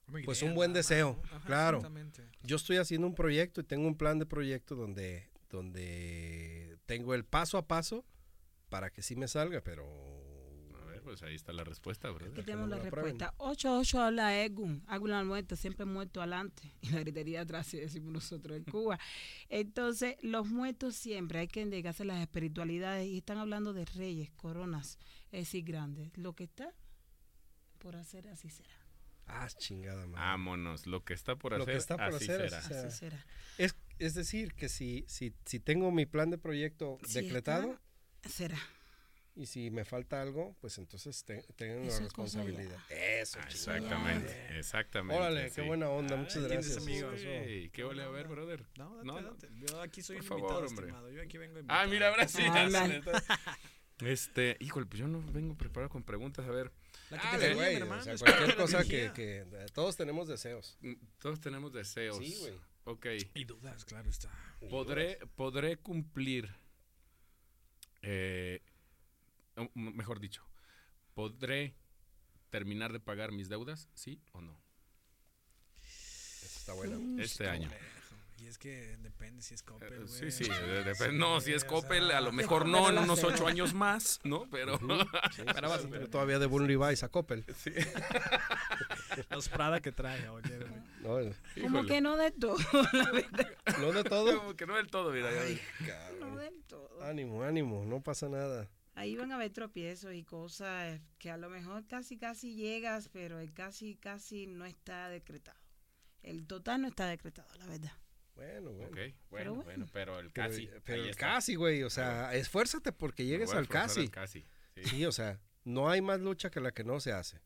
Muy pues bien, un buen deseo, ¿no? Ajá, claro. exactamente. Yo estoy haciendo un proyecto y tengo un plan de proyecto donde, donde tengo el paso a paso para que sí me salga, pero... A ver, pues ahí está la respuesta, Aquí ¿verdad? tenemos la la respuesta. 8-8 habla Egun. Águila al muerto, siempre muerto adelante. [LAUGHS] Y la gritería atrás, si decimos nosotros en Cuba. Entonces, los muertos siempre hay que entregarse las espiritualidades. Y están hablando de reyes, coronas, es decir, grandes. Lo que está por hacer, así será. Ah, chingada madre. Vámonos, lo que está por Lo hacer, que está por así hacer, será. así será. Así será. Es, es decir, que si, si, si tengo mi plan de proyecto Si decretado está, será. y si me falta algo, pues entonces te- tengo ya. responsabilidad. Eso, Ah, exactamente, exactamente. Órale, qué buena onda, muchas Ay, gracias. amigos. Ey, ¿Qué vale a ver, brother? No, date, No, no. date. Yo aquí soy Por un favor, invitado, hombre. estimado. Yo aquí vengo Ah, invitado. mira, ahora sí. Este, híjole, pues yo no vengo preparado con preguntas. A ver, La que Ah, te güey, mi o sea, cualquier cosa que, todos tenemos deseos. mm, todos tenemos deseos. Sí, güey. Ok. Y dudas, claro está. ¿Podré, podré cumplir, eh, mejor dicho, podré terminar de pagar mis deudas, sí o no? Está bueno. Este año. Y es que depende si es Coppel, Eh, güey. Sí, sí, de- depende. No, si es o Coppel, sea, a lo mejor no en unos ocho años más, ¿no? Pero Pero vas a tener todavía de un Levi's a Coppel. Los Prada que trae, oye, Como que no de todo, [LAUGHS] la verdad. no de todo. como que no del todo, mira. No del todo. Ánimo, ánimo, no pasa nada. Ahí van a haber tropiezos y cosas que a lo mejor casi casi llegas, pero el casi casi no está decretado. El total no está decretado, la verdad. Bueno, bueno. Ok, bueno, bueno. bueno, pero el casi. pero el casi, güey. O sea, esfuérzate porque llegues al casi. al casi. Sí. Sí, o sea, no hay más lucha que la que no se hace.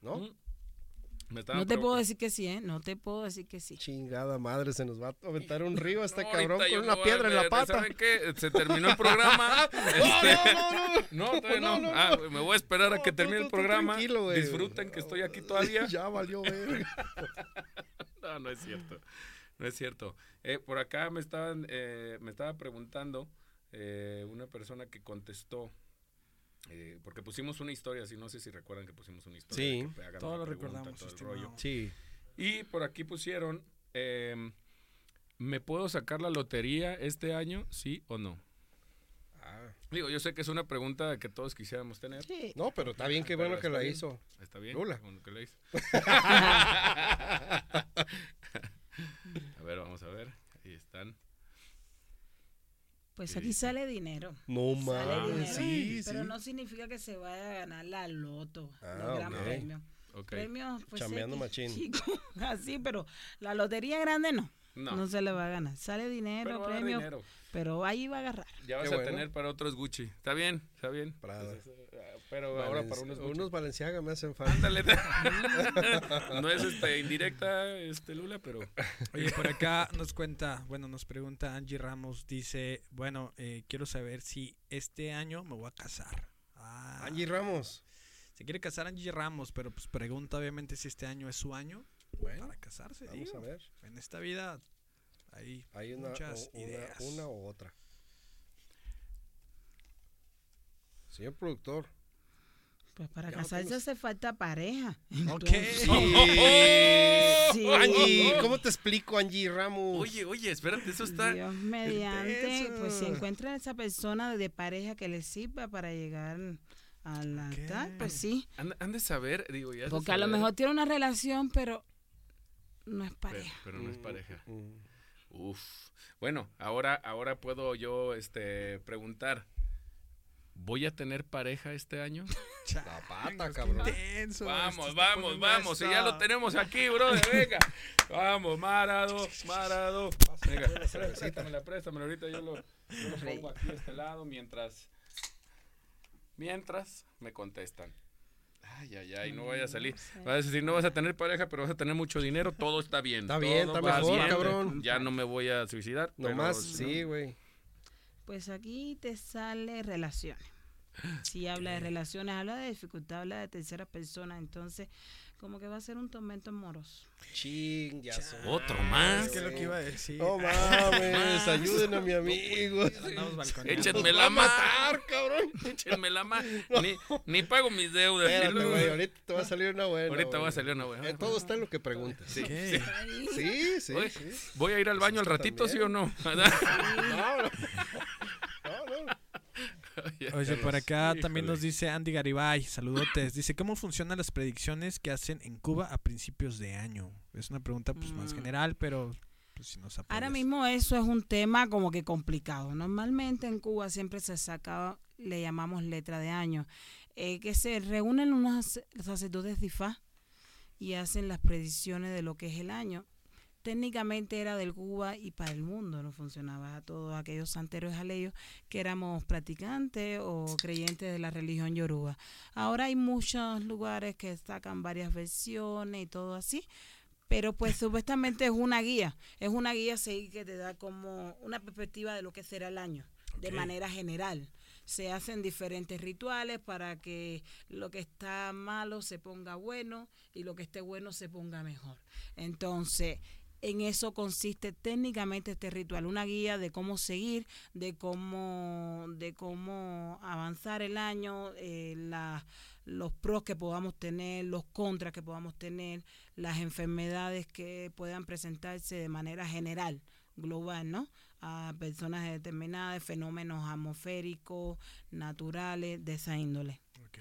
¿no? Me estaban No te puedo decir que sí, ¿eh? No te puedo decir que sí. Chingada madre, se nos va a aventar un [LAUGHS] río este No, cabrón con una piedra en la pata. ¿Saben qué? Se terminó el programa. [LAUGHS] Este, no, [LAUGHS] todavía no. No, no, Ah, me voy a esperar a No, que termine tú- el programa. tranquilo, güey. Disfruten que estoy aquí todavía. ya valió ver. No, no es cierto. No es cierto. Eh, por acá me estaban, eh, me estaba preguntando eh, una persona que contestó. eh, porque pusimos una historia, así no sé si recuerdan que pusimos una historia. Sí. que Todo lo pregunta, recordamos, todo el estimado. rollo. Sí. Y por aquí pusieron, ¿me puedo sacar la lotería este año? ¿Sí o no? Ah, Digo, yo sé que es una pregunta que todos quisiéramos tener. Sí. no, pero está bien, qué bueno que la bien. hizo. ¿Está bien? Lula. Lo que le hizo. [LAUGHS] [LAUGHS] a ver, vamos a ver. Ahí están. Pues aquí sale dinero. No Sale mames, dinero. sí, pero sí. no significa que se vaya a ganar la loto, Ah, los gran ok. premios. Ok. Premios, pues Chambeando X, machín. chico, [LAUGHS] así, pero la lotería grande no, No. no, se le va a ganar. Sale dinero, premios, dinero. pero ahí va a agarrar. Ya vas Qué a bueno. tener para otros Gucci. Está bien, está bien. Prada. Pues, pero ahora para unos unos Valenciaga me hacen falta. Ándale. [LAUGHS] no es este indirecta, este Lula, pero Oye, por acá nos cuenta, bueno, nos pregunta Angie Ramos, dice, bueno, eh, quiero saber si este año me voy a casar. Ah, Angie Ramos. Se quiere casar Angie Ramos, pero pues pregunta obviamente si este año es su año Bueno, para casarse. vamos digo. a ver. En esta vida hay, Hay una, muchas o- una, ideas. una u otra. Señor productor. Pues para casarse tenemos- hace falta pareja. Ok. [LAUGHS] Sí. Angie, ¿cómo te explico, Angie Ramos? Oye, oye, espérate, eso está. Dios mediante, intenso. pues si encuentran esa persona de pareja que les sirva para llegar al altar, pues sí. Han, han de saber, digo, ya. Porque a lo mejor tiene una relación, pero no es pareja. pero no es Mm, pareja. mm. Uf. Bueno, ahora, ahora puedo yo este, preguntar. ¿Voy a tener pareja este año? [LAUGHS] La pata, Qué cabrón. intenso, Vamos, vamos, vamos. Si ya lo tenemos aquí, brother, venga. Vamos, Marado, Marado. Venga, préstamela, préstamela. Ahorita yo lo, yo lo pongo aquí a este lado mientras. Mientras me contestan. Ay, ay, ay, no vaya a salir. Vas a decir, no vas a tener pareja, pero vas a tener mucho dinero. Todo está bien. Está bien, todo está mejor, bien. cabrón. Ya no me voy a suicidar. Nomás, sí, no- güey. Pues aquí te sale relaciones. [GASPS] Si habla de relaciones, habla de dificultad, habla de tercera persona, entonces como que va a ser un tormento amoroso. Ching, ya son. Otro más. Es que lo que iba a decir. No [LAUGHS] mames, ayuden a mi amigo. Échenme la matar, cabrón. [LAUGHS] Échenme la mano. Ni, ni pago mis deudas. Espérate, güey, ahorita te va a salir una buena. Ahorita va a salir una buena. Eh, todo está en lo que preguntas. Sí. Sí, sí, Oye, sí. Voy a ir al baño al ratito, ¿sí o [LAUGHS] no? No, no. Oye, por acá también Híjole. nos dice Andy Garibay, saludotes. Dice, ¿cómo funcionan las predicciones que hacen en Cuba a principios de año? Es una pregunta pues más Mm. general, pero pues, si nos apoyas. Ahora mismo eso es un tema como que complicado. Normalmente en Cuba siempre se saca, le llamamos letra de año, eh, que se reúnen unos sacerdotes de Ifá y hacen las predicciones de lo que es el año. Técnicamente era del Cuba y para el mundo, no funcionaba a todos aquellos santeros aleyos que éramos practicantes o creyentes de la religión yoruba. Ahora hay muchos lugares que sacan varias versiones y todo así, pero pues supuestamente es una guía, es una guía sí, que te da como una perspectiva de lo que será el año, de manera general. Se hacen diferentes rituales para que lo que está malo se ponga bueno y lo que esté bueno se ponga mejor. Entonces, en eso consiste técnicamente este ritual, una guía de cómo seguir, de cómo, de cómo avanzar el año, eh, la- los pros que podamos tener, los contras que podamos tener, las enfermedades que puedan presentarse de manera general, global, ¿no? A personas determinadas, fenómenos atmosféricos, naturales, de esa índole. Ok.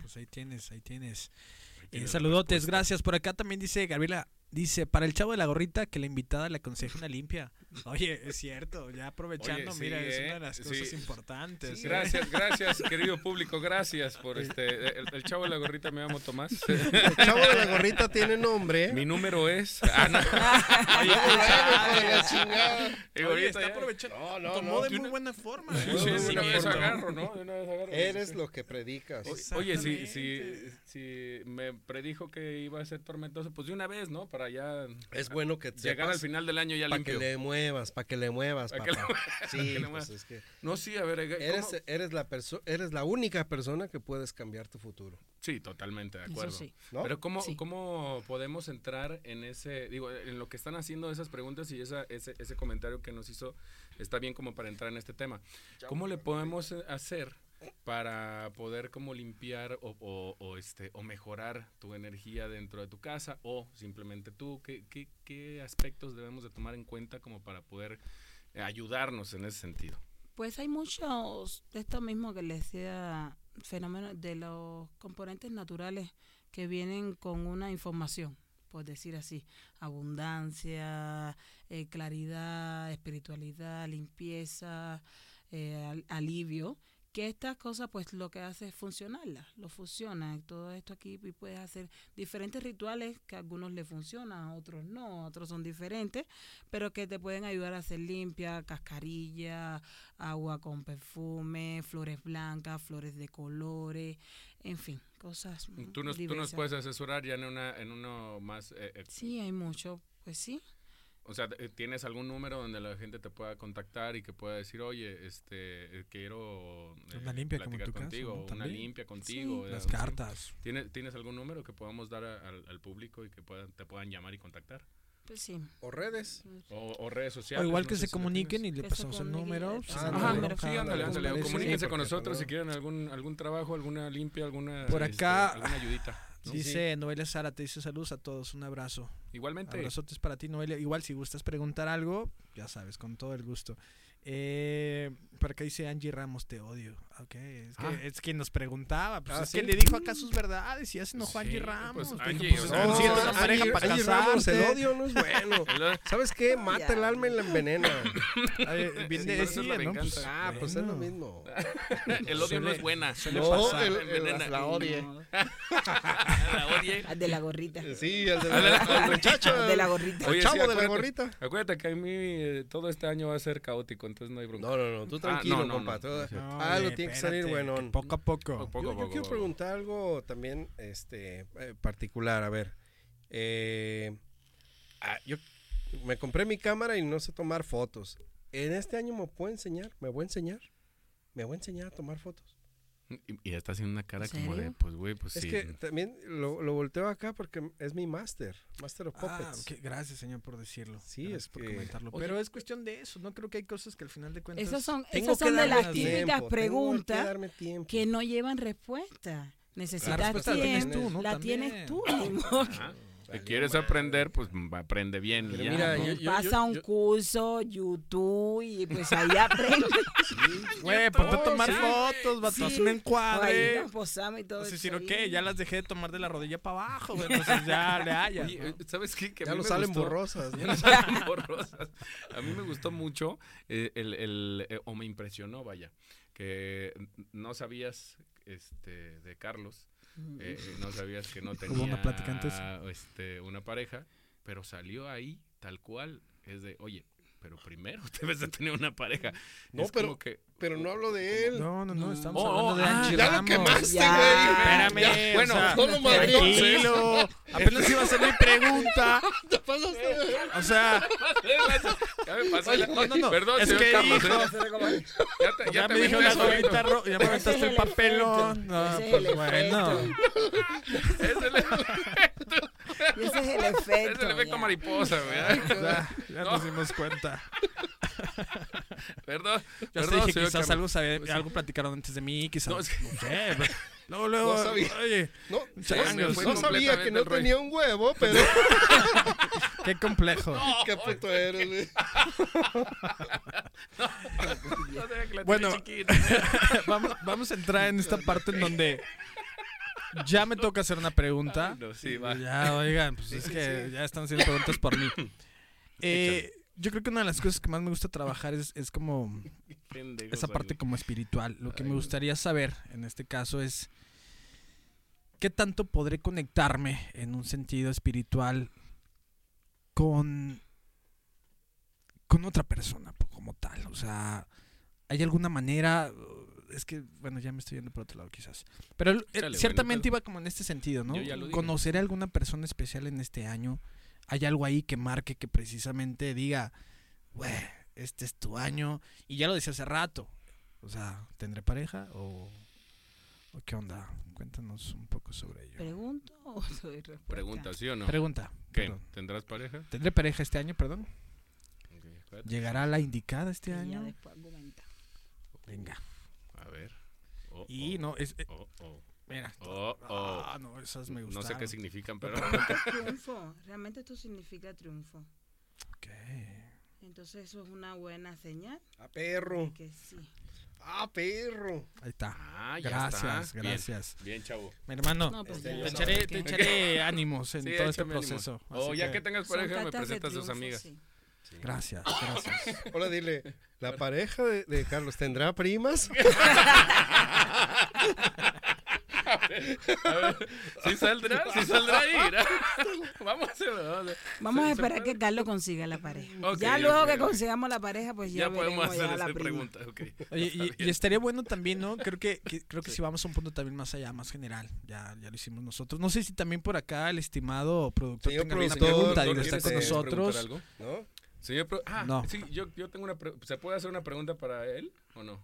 Pues ahí tienes, ahí tienes. Ahí Eh, tienes saludotes, gracias. Por acá también dice Gabriela, dice, para el chavo de la gorrita que la invitada le aconseje una limpia. Oye, es cierto, ya aprovechando, Oye, mira, es una ¿eh? de las Sí. cosas importantes. Sí, ¿eh? gracias, gracias, [LAUGHS] querido público, gracias por este. El, el chavo de la gorrita me llamo Tomás. [LAUGHS] El chavo de la gorrita tiene nombre. Mi número es. [LAUGHS] Ah, no. Oye, ahorita está ya- aprovechando. No, no, tomó no. de muy una- buena forma. Sí, sí, de una vez agarro, ¿no? De una vez agarro. Eres lo que predicas. O- Oye, si, si, si me predijo que iba a ser tormentoso, pues de una vez, ¿no? Para ya Es bueno que llegar al final del año ya para que limpio. le muevas, para que le muevas, Pa' que le papá. muevas, Sí, pa' que le pues es que No, sí, a ver, eres, eres la perso- eres la única persona que puedes cambiar tu futuro, Sí, totalmente de Eso acuerdo. sí. ¿no? Pero ¿cómo, Sí. ¿cómo podemos entrar en ese, digo, en lo que están haciendo esas preguntas y esa, ese, ese comentario que nos hizo está bien como para entrar en este tema? ¿Cómo le podemos hacer para poder como limpiar o, o- este, o mejorar tu energía dentro de tu casa o simplemente tú? ¿Qué, qué, qué aspectos debemos de tomar en cuenta como para poder eh, ayudarnos en ese sentido? Pues hay muchos de esto mismo que les decía, fenómenos de los componentes naturales que vienen con una información, por decir así, abundancia, eh, claridad, espiritualidad, limpieza, eh, al- alivio, que estas cosas pues lo que hace es funcionarlas, lo fusiona, todo esto aquí y puedes hacer diferentes rituales que a algunos le funcionan, a otros no, a otros son diferentes, pero que te pueden ayudar a hacer limpia, cascarilla, agua con perfume, flores blancas, flores de colores, en fin, cosas. Tú nos, tú nos puedes asesorar ya en, una, en uno más... eh, eh, Sí, hay mucho, pues sí. O sea, eh, ¿tienes algún número donde la gente te pueda contactar y que pueda decir, oye, este, eh, quiero eh, Una limpia como platicar caso, contigo, ¿no? una limpia contigo? eh, Las o sea, cartas. ¿tienes, ¿Tienes algún número que podamos dar a- al, al público y que puedan, te puedan llamar y contactar? Pues sí. O redes. O, o redes O sociales. igual no que sé se lo comuniquen y le se pasamos el número. Ah, no, no, Ajá, no, sí, ándale, ándale. Comuníquense Sí, con nosotros no- si quieren algún, algún trabajo, alguna limpia, alguna... Por este, acá- alguna ayudita. ¿No? Dice Noelia Sara, te dice saludos a todos, un abrazo. Igualmente. Abrazotes para ti, Noelia. Igual si gustas preguntar algo, ya sabes, con todo el gusto. Eh, por acá dice Angie Ramos, te odio. Ok, es que, Ah. es que nos preguntaba, pues Ah, es ¿sí? que le dijo acá sus verdades y ya se enojó Sí, Angie pues, Ramos. Angie, pues, o es sea, que no, necesito una Angie- pareja Angie- para Angie Ramos, el odio no es bueno. [LAUGHS] ¿Sabes qué? Mata el alma y la envenena. De- sí, ¿no? Pues, venganza. Ah, pues es lo mismo. [LAUGHS] el odio no es buena. No, pasar. el- Envenena. el- la odie. [LAUGHS] La odie. al de la gorrita. Sí, el de la, al muchacho. Al de la gorrita. El Oye, chavo de la gorrita. Acuérdate que a mí eh, todo este año va a ser caótico, entonces no hay bronca. No, no, no, Ah, tranquilo, no, no, compa. no, no algo oye, tiene que salir que Poco a poco. Poco yo, a yo poco. quiero preguntar algo también este eh, particular. A ver, eh, ah, yo me compré mi cámara y no sé tomar fotos. En este año me puedo enseñar, me voy a enseñar, me voy a enseñar a tomar fotos. Y, y está haciendo una cara ¿En como de, pues, güey, pues es sí. que también lo, lo volteo acá porque es mi máster, Master of Ah, Puppets. ok, Gracias, señor, por decirlo. Sí, Gracias es por que- comentarlo. Oye. Pero es cuestión de eso. No creo que hay cosas que al final de cuentas. Esas son, Tengo esas que son de las típicas que preguntas que no llevan respuesta. Necesitas respuesta la tienes tiempo. tú, ¿no? La También. tienes tú, ni modo. Ajá. Si quieres aprender, pues aprende bien. y Pero ya, mira, ¿no? yo- yo- Pasa un yo- curso, YouTube, y pues ahí aprendes. Güey, ponte a tomar sí. fotos, vato, haz un encuadre. nos posamos y todo O sea, eso si no, ahí. ¿qué? Ya las dejé de tomar de la rodilla para abajo, güey. Entonces ya le hallas. ¿sabes qué? Que a ya mí no me salen gustó- borrosas. [LAUGHS] Ya no salen borrosas. A mí me gustó mucho eh, el, el, eh, o me impresionó, vaya, que no sabías este de Carlos, eh, no sabías que no tenía una este, una pareja, pero salió ahí tal cual, es de, oye, pero primero [LAUGHS] debes de tener una pareja. No, Es pero- como que, Pero no hablo de él. No, no, no, estamos Oh, hablando oh, de ah, Angie ya lo Ramos. quemaste, Ya. güey. Espérame, Ya, bueno, o sea, no lo tranquilo. Apenas iba a hacer mi pregunta. [LAUGHS] Te pasaste. O sea, ya me pasé la- [LAUGHS] no, no, no. Perdón, Es que Carlos, dijo- ¿eh? Ya te, ya, te me dijo eso, gorrita ya me aventaste el el papelón. No, pues bueno. Es el- Y ese es el efecto. Es el efecto ya. mariposa, ¿verdad? Ya, ya No. nos dimos cuenta. Perdón. Yo perdón, dije, quizás algo, sabía- Sí. algo platicaron antes de mí, quizás. No, No, es que- sé. pero- Luego, luego, No sabía. oye, No, Chango, no, no sabía que no tenía un huevo, pero qué complejo. qué puto eres, güey. No sabía que la Bueno. vamos, vamos a entrar en esta parte en donde ya me toca hacer una pregunta. No, sí, va. Ya, oigan, pues es que ya están haciendo preguntas por mí. [LAUGHS] Eh, yo creo que una de las cosas que más me gusta trabajar es, es como [LAUGHS] esa parte como espiritual. Lo que me gustaría saber en este caso es qué tanto podré conectarme en un sentido espiritual con con otra persona como tal. O sea, ¿hay alguna manera? Es que, bueno, ya me estoy yendo por otro lado quizás. Pero ciertamente bueno, iba como en este sentido, ¿no? ¿Conoceré a alguna persona especial en este año? ¿Hay algo ahí que marque que precisamente diga, güey, este es tu año? Y ya lo decía hace rato. O sea, ¿tendré pareja o, o qué onda? Cuéntanos un poco sobre ello. ¿Pregunto o [LAUGHS] doy respuesta? Pregunta, ¿sí o no? Pregunta. ¿Qué? perdón. ¿Tendrás pareja? ¿Tendré pareja este año, perdón? Ok, espérate. ¿Llegará la indicada este Y ya año? después argumenta. Venga. Oh, Y oh, no, es... eh, oh, oh, mira. oh, oh. Ah, no, esas me No gustan. sé qué significan, [LAUGHS] pero... Triunfo. Realmente esto significa triunfo. Entonces eso es una buena señal. Ah, perro. Que sí. Ah, perro. Ahí está. Ah, ya Gracias, está. Bien, gracias. Bien, chavo. Mi hermano, No, pues Este, te no. echaré, ¿Por te echaré [LAUGHS] ánimos en Sí, todo este proceso. O así ya que tengas Son pareja, me presentas a sus triunfo, amigas. sí. Gracias, [LAUGHS] gracias. Hola, dile. ¿La pareja de, de Carlos tendrá primas? A ver, ¿sí saldrá? ¿Sí saldrá ahí? [LAUGHS] Vamos a hacerlo. vamos a- Vamos a ¿Se- se esperar que Carlos consiga la pareja. Ya luego que consigamos la pareja, pues ya, Ya podemos hacer esa pregunta. ok. Oye, Está y, estaría bueno también, ¿no? Creo que, que- creo que si vamos a un punto también más allá, más general, ya, ya lo hicimos nosotros. No sé si también por acá el estimado productor Señor tenga alguna productor, pregunta y ¿no no está con nosotros. algo? ¿No? Señor Pro- ah, No. sí, yo, yo tengo una pre- ¿Se puede hacer una pregunta para él o no?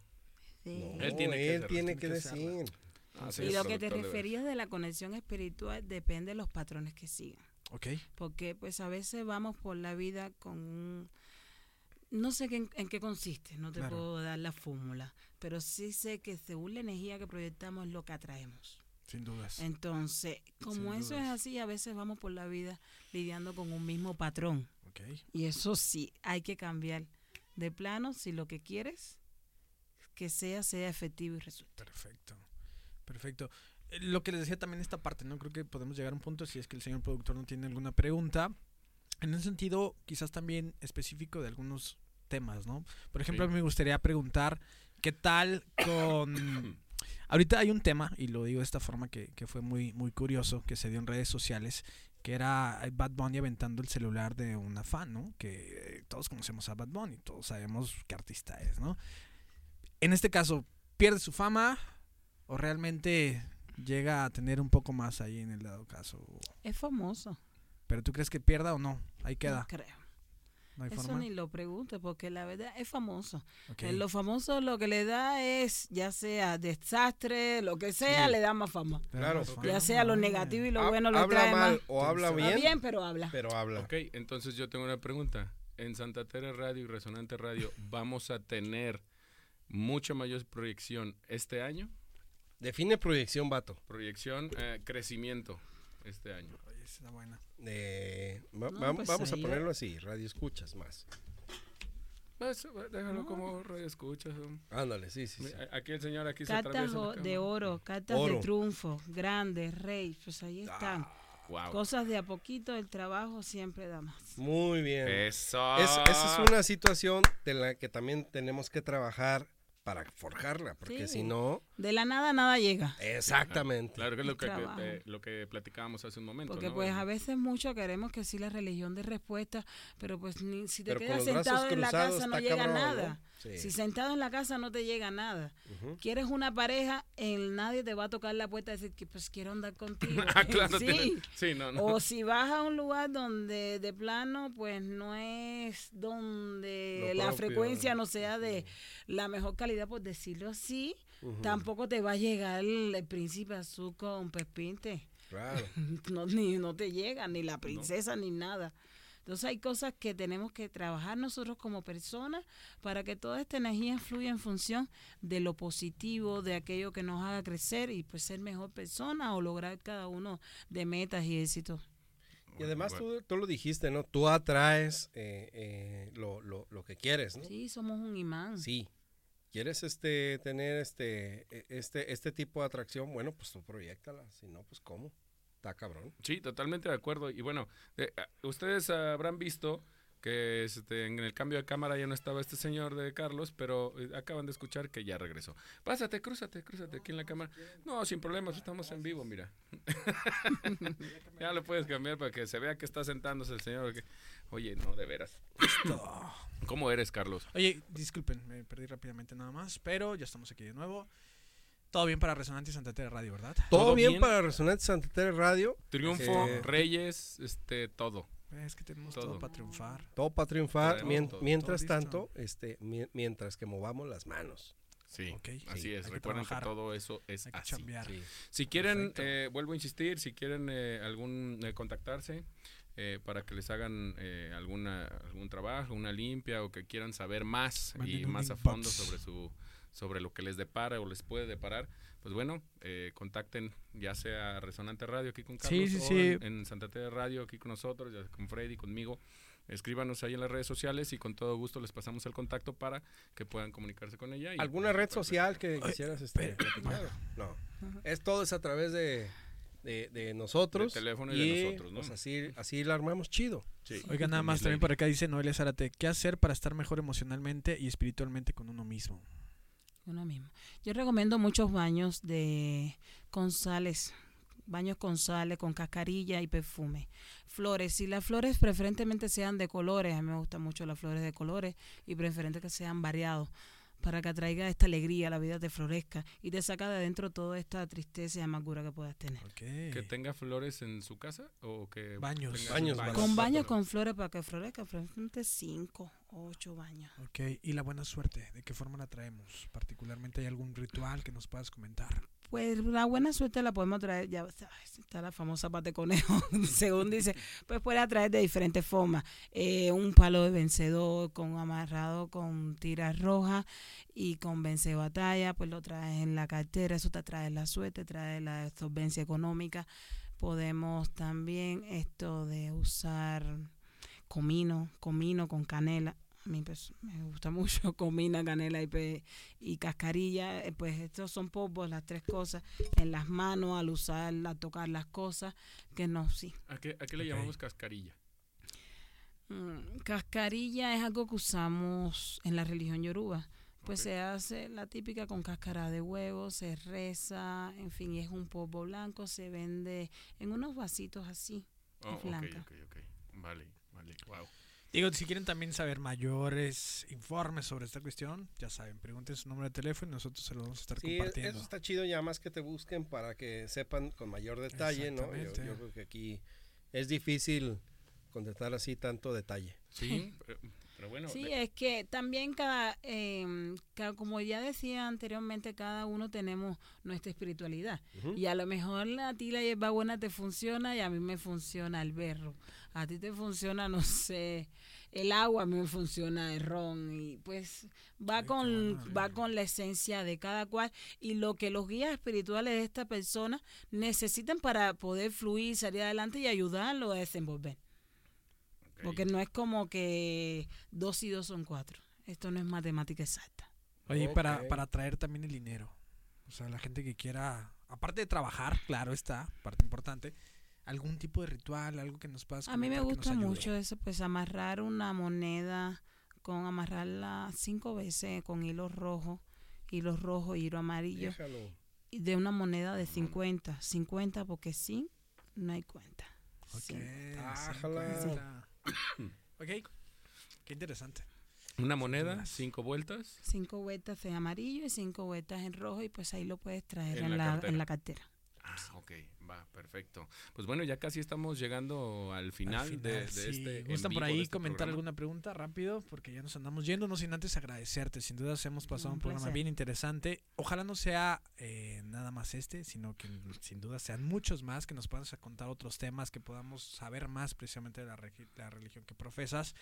Sí. No, Él tiene que él hacerlo, tiene tiene que que hacerlo. decir. Y lo que te de referías de la conexión espiritual depende de los patrones que sigan. Ok, Porque pues a veces vamos por la vida con un... No sé qué- en, en qué consiste, no te Claro. puedo dar la fórmula, pero sí sé que según la energía que proyectamos es lo que atraemos. sin dudas. Entonces, como Sin eso es así, a veces vamos por la vida lidiando con un mismo patrón. Ok, Y eso sí, hay que cambiar de plano si lo que quieres que sea, sea efectivo y resulte. perfecto. Perfecto. Eh, Lo que les decía también esta parte, ¿no? Creo que podemos llegar a un punto, si es que el señor productor no tiene alguna pregunta, en un sentido quizás también específico de algunos temas, ¿no? Por ejemplo, Sí. a mí me gustaría preguntar, ¿qué tal con... [COUGHS] Ahorita hay un tema, y lo digo de esta forma que, que fue muy, muy curioso, que se dio en redes sociales, que era Bad Bunny aventando el celular de una fan, ¿no? Que eh, todos conocemos a Bad Bunny, todos sabemos qué artista es, ¿no? En este caso, ¿pierde su fama o realmente llega a tener un poco más ahí en el dado caso? Es famoso. ¿Pero tú crees que pierda o no? Ahí No queda, creo. no hay Eso forma. ni lo pregunte porque la verdad es famoso. Ok. Eh, Lo famoso lo que le da es, ya sea desastre, lo que sea, Sí. le da más fama. Claro, más Ya sea lo ¿no? negativo y lo Ha- bueno lo habla trae mal más. o habla bien, Está bien, pero habla. pero habla. Ok, entonces yo tengo una pregunta. En Santa Tere Radio y Resonante Radio, [LAUGHS] ¿vamos a tener mucha mayor proyección este año? Define proyección, vato. Proyección, eh, crecimiento este año. Oye, buena. Eh, va- No, va- pues vamos a ahí- ponerlo así, radio escuchas más. Déjalo No. como radio escuchas. Ándale, sí, sí. sí. A- Aquí el señor aquí se o- la de oro, cartas Oro. de triunfo, grandes, rey, pues ahí están. Wow. Cosas de a poquito, el trabajo siempre da más. Muy bien. Eso. Es- esa es una situación de la que también tenemos que trabajar para forjarla, porque Sí. si no, De la nada, nada llega. exactamente. Claro que es lo que, Trabajo. eh, lo que platicábamos hace un momento. Porque ¿no? pues a veces mucho queremos que sí la religión de respuesta, pero pues ni, si te Pero quedas sentado en la casa no llega cabrón, ¿no? Sí. Si sentado en la casa no te llega nada. Quieres una pareja, en nadie te va a tocar la puerta y decir que pues quiero andar contigo. [LAUGHS] Ah, claro, sí. tiene- sí, no, no. O si vas a un lugar donde de plano pues no es donde Lo la propio, frecuencia no sea de la mejor calidad, por decirlo así, tampoco te va a llegar el, el príncipe azul con pespinte. Claro. [LAUGHS] no, ni, no te llega, ni la princesa, ni nada. Entonces hay cosas que tenemos que trabajar nosotros como personas para que toda esta energía fluya en función de lo positivo, de aquello que nos haga crecer y pues ser mejor persona o lograr cada uno de metas y éxitos. Y además Bueno, tú, tú lo dijiste, ¿no? Tú atraes eh, eh, lo, lo, lo que quieres, ¿no? Sí, somos un imán. Sí. ¿Quieres este tener este e- este este tipo de atracción? Bueno, pues tú proyectala, si no pues cómo? Está cabrón. Sí, totalmente de acuerdo. Y bueno, eh, ah, ustedes habrán visto que este, en el cambio de cámara ya no estaba este señor de Carlos, pero eh, acaban de escuchar que ya regresó. Pásate, crúzate, crúzate aquí en la cámara. No, sin problemas, estamos en vivo, mira. [LAUGHS] ya lo puedes cambiar para que se vea que está sentándose el señor. Oye, no, de veras. [COUGHS] ¿Cómo eres, Carlos? Oye, disculpen, me perdí rápidamente nada más, pero ya estamos aquí de nuevo. Todo bien para Resonante y Santa Tere Radio, ¿verdad? Todo, ¿Todo bien, bien? para Resonante Santa Tere Radio, Triunfo, Eh, Reyes, este, todo. Es que tenemos todo, Todo. para triunfar. todo para triunfar. Traemos Mien- todo, mientras tanto, este mi- mientras que movamos las manos. Sí, Ok. así Sí, es. hay Recuerden que todo eso es Hay que así. chambear. Si quieren, eh, vuelvo a insistir, si quieren eh, algún eh, contactarse eh, para que les hagan eh, alguna algún trabajo, una limpia o que quieran saber más y Manden más a fondo sobre su sobre lo que les depara o les puede deparar, pues bueno, eh, contacten ya sea Resonante Radio aquí con Carlos sí, o sí. En, en Santa Tere Radio aquí con nosotros, ya con Freddy, conmigo. Escríbanos ahí en las redes sociales y con todo gusto les pasamos el contacto para que puedan comunicarse con ella. y, ¿Alguna pues, red social que quisieras este? No. Es todo es a través de, de, de nosotros. De teléfono y de nosotros, ¿no? Pues así, así la armamos chido. Sí. Oiga, nada más también por acá dice Noelia Zárate, ¿qué hacer para estar mejor emocionalmente y espiritualmente con uno mismo? Yo recomiendo muchos baños de con sales, baños con sales, con cascarilla y perfume. Flores, si las flores preferentemente sean de colores, a mí me gustan mucho las flores de colores y preferente que sean variados para que atraiga esta alegría, la vida te florezca y te saca de adentro toda esta tristeza y amargura que puedas tener. Ok. ¿Que tenga flores en su casa o que Baños. Baños, baños. Con baños con flores para que florezca, preferentemente cinco, ocho baños. Ok, y la buena suerte, ¿de qué forma la traemos? Particularmente, ¿hay algún ritual que nos puedas comentar? Pues la buena suerte la podemos traer, ya está la famosa pata de conejo, [LAUGHS] según dice, pues puede traer de diferentes formas. Eh, un palo de vencedor con amarrado con tiras rojas y con vence batalla, pues lo traes en la cartera, eso te trae la suerte, trae la solvencia económica. Podemos también esto de usar comino, comino con canela. A mí pues, me gusta [LAUGHS] mucho comina, canela y, pe- y cascarilla. eh, Pues estos son polvos, las tres cosas en las manos al usar, al tocar las cosas, que no, sí. ¿A qué, a qué le llamamos cascarilla? Mm, cascarilla es algo que usamos en la religión yoruba. Pues se hace la típica con cáscara de huevo, se reza, en fin, y es un polvo blanco, se vende en unos vasitos así. Oh, ok, blanca. ok, ok. Vale, vale, wow. Digo, si quieren también saber mayores informes sobre esta cuestión, ya saben, pregunten su número de teléfono y nosotros se lo vamos a estar Sí, compartiendo. eso está chido ya más que te busquen para que sepan con mayor detalle, ¿no? Yo, yo creo que aquí es difícil contestar así tanto detalle. Sí, [LAUGHS] pero, pero bueno. Sí, de- es que también cada, em, ca- como ya decía anteriormente, cada uno tenemos nuestra espiritualidad. Ujú. Y a lo mejor a ti la hierba buena te funciona y a mí me funciona el berro. A ti te funciona, no sé, el agua, a mí me funciona el ron. Y pues va con, bueno. va con la esencia de cada cual y lo que los guías espirituales de esta persona necesitan para poder fluir, salir adelante y ayudarlo a desenvolver. ok. Porque no es como que dos y dos son cuatro. Esto no es matemática exacta. Oye, para, para atraer también el dinero. O sea, la gente que quiera, aparte de trabajar, claro está, parte importante, algún tipo de ritual, algo que nos puedas A mí me gusta mucho eso, pues amarrar una moneda con amarrarla cinco veces con hilo rojo, hilo rojo, hilo amarillo, Déjalo. y de una moneda de 50. 50 porque sin no hay cuenta. Ok, Sí. Ájala. 50. [COUGHS] ok, qué interesante. Una moneda, cinco vueltas. Cinco vueltas en amarillo y cinco vueltas en rojo y pues ahí lo puedes traer En en, la la, cartera. en la cartera. Ah, ok, va, perfecto. Pues bueno, ya casi estamos llegando al final, Al de, de sí. este. en ¿Gustan por de ahí este comentar programa? alguna pregunta rápido? Porque ya nos andamos yendo, no sin antes agradecerte. Sin duda hemos pasado un, Un programa bien interesante. Ojalá no sea eh, nada más este, sino que sin duda sean muchos más, que nos puedas contar otros temas, que podamos saber más precisamente de la religión que profesas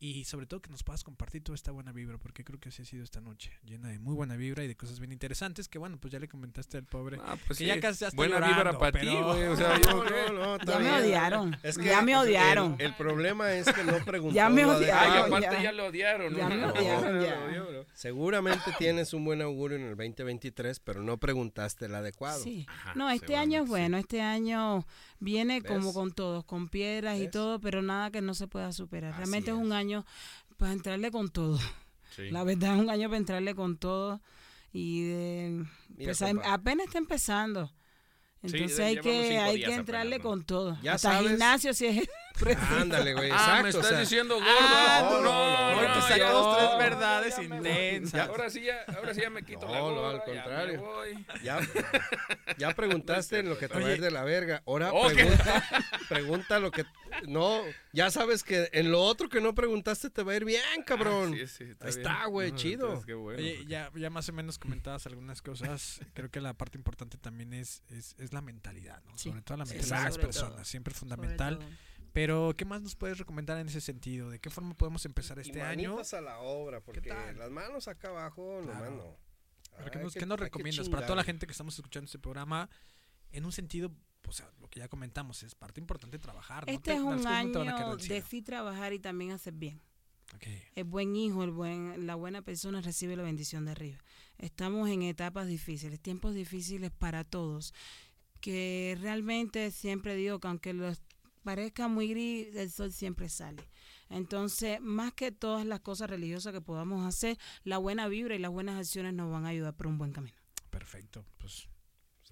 y sobre todo que nos puedas compartir toda esta buena vibra, porque creo que así ha sido esta noche, llena de muy buena vibra y de cosas bien interesantes, que bueno, pues ya le comentaste al pobre. Ah, pues Que sí. ya casi ya está Buena llorando, vibra para ti, pero- güey. O sea, yo. [LAUGHS] No, no, está Ya me odiaron. Es ya me odiaron. El, problema es que no preguntó. Ya me lo odiaron. Ay, adecuado. aparte ya. ya, lo odiaron, ¿no? [LAUGHS] Ya me No, odiaron, lo ya. odió, bro. Seguramente tienes un buen augurio en el 2023, pero no preguntaste el adecuado. Sí. Ajá, No, este año es sí. bueno, este año viene como con todos, con piedras y todo, pero nada que no se pueda superar. Realmente es es. un año para entrarle con todo. Sí. La verdad es un año para entrarle con todo y de, Mira, pues, apenas está empezando. Entonces hay que hay que apenas, entrarle ¿no? con todo. Ya Hasta sabes. gimnasio si es. Ándale, güey. Ah, me o estás sea, diciendo gordo. Ah, no, no, no, no, no, no, te no, tres verdades intensas. Ya, ahora sí ya, ahora sí ya me quito la No, no, gorra, al ya me contrario. voy. Ya, [LAUGHS] ya preguntaste en lo que te va a ir de la verga. Ahora pregunta, [LAUGHS] pregunta lo que. No, ya sabes que en lo otro que no preguntaste te va a ir bien, cabrón. Ah, sí, sí, está Ahí está, güey, No, chido. entonces, qué bueno, Oye, porque- ya, ya más o menos comentabas algunas cosas. Creo que la parte importante también es, es, es la mentalidad, ¿no? Sí. Sobre todo la Sí, mentalidad de las sobre personas, todo. siempre es Sobre fundamental. Pero, ¿qué más nos puedes recomendar en ese sentido? ¿De qué forma podemos empezar Y este año? manitas a la obra, porque las manos acá abajo, Claro. nomás no. Pero ¿Qué Hay nos, que- qué nos recomiendas para toda la gente que estamos escuchando este programa? En un sentido, o sea, lo que ya comentamos, es parte importante trabajar. ¿no? Este Te- es un no año del de sí trabajar y también hacer bien. Ok. El buen hijo, el buen, la buena persona recibe la bendición de arriba. Estamos en etapas difíciles, tiempos difíciles para todos. Que realmente siempre digo que aunque los parezca muy gris, el sol siempre sale. Entonces, más que todas las cosas religiosas que podamos hacer, la buena vibra y las buenas acciones nos van a ayudar por un buen camino. Perfecto. Pues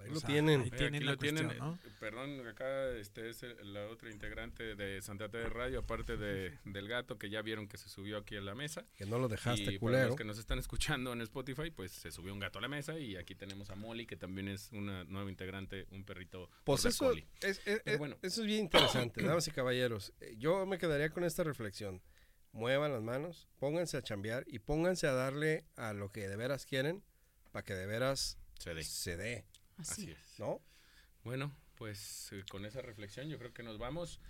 ahí O lo sea, tienen. ahí Eh, tienen aquí la lo tienen, cuestión, ¿no? perdón, acá este es el- la otra integrante de Santa Teresa Radio, aparte de, del gato que ya vieron que se subió aquí a la mesa. Que no lo dejaste, y para culero. los que nos están escuchando en Spotify, pues se subió un gato a la mesa y aquí tenemos a Molly, que también es una nueva integrante, un perrito Pues eso es, es- Pero es- bueno. eso es bien interesante, [COUGHS] damas y caballeros. Eh, Yo me quedaría con esta reflexión. Muevan las manos, pónganse a chambear y pónganse a darle a lo que de veras quieren para que de veras Se dé. se dé, Así. Así es. ¿no? Bueno, pues eh, con esa reflexión yo creo que nos vamos.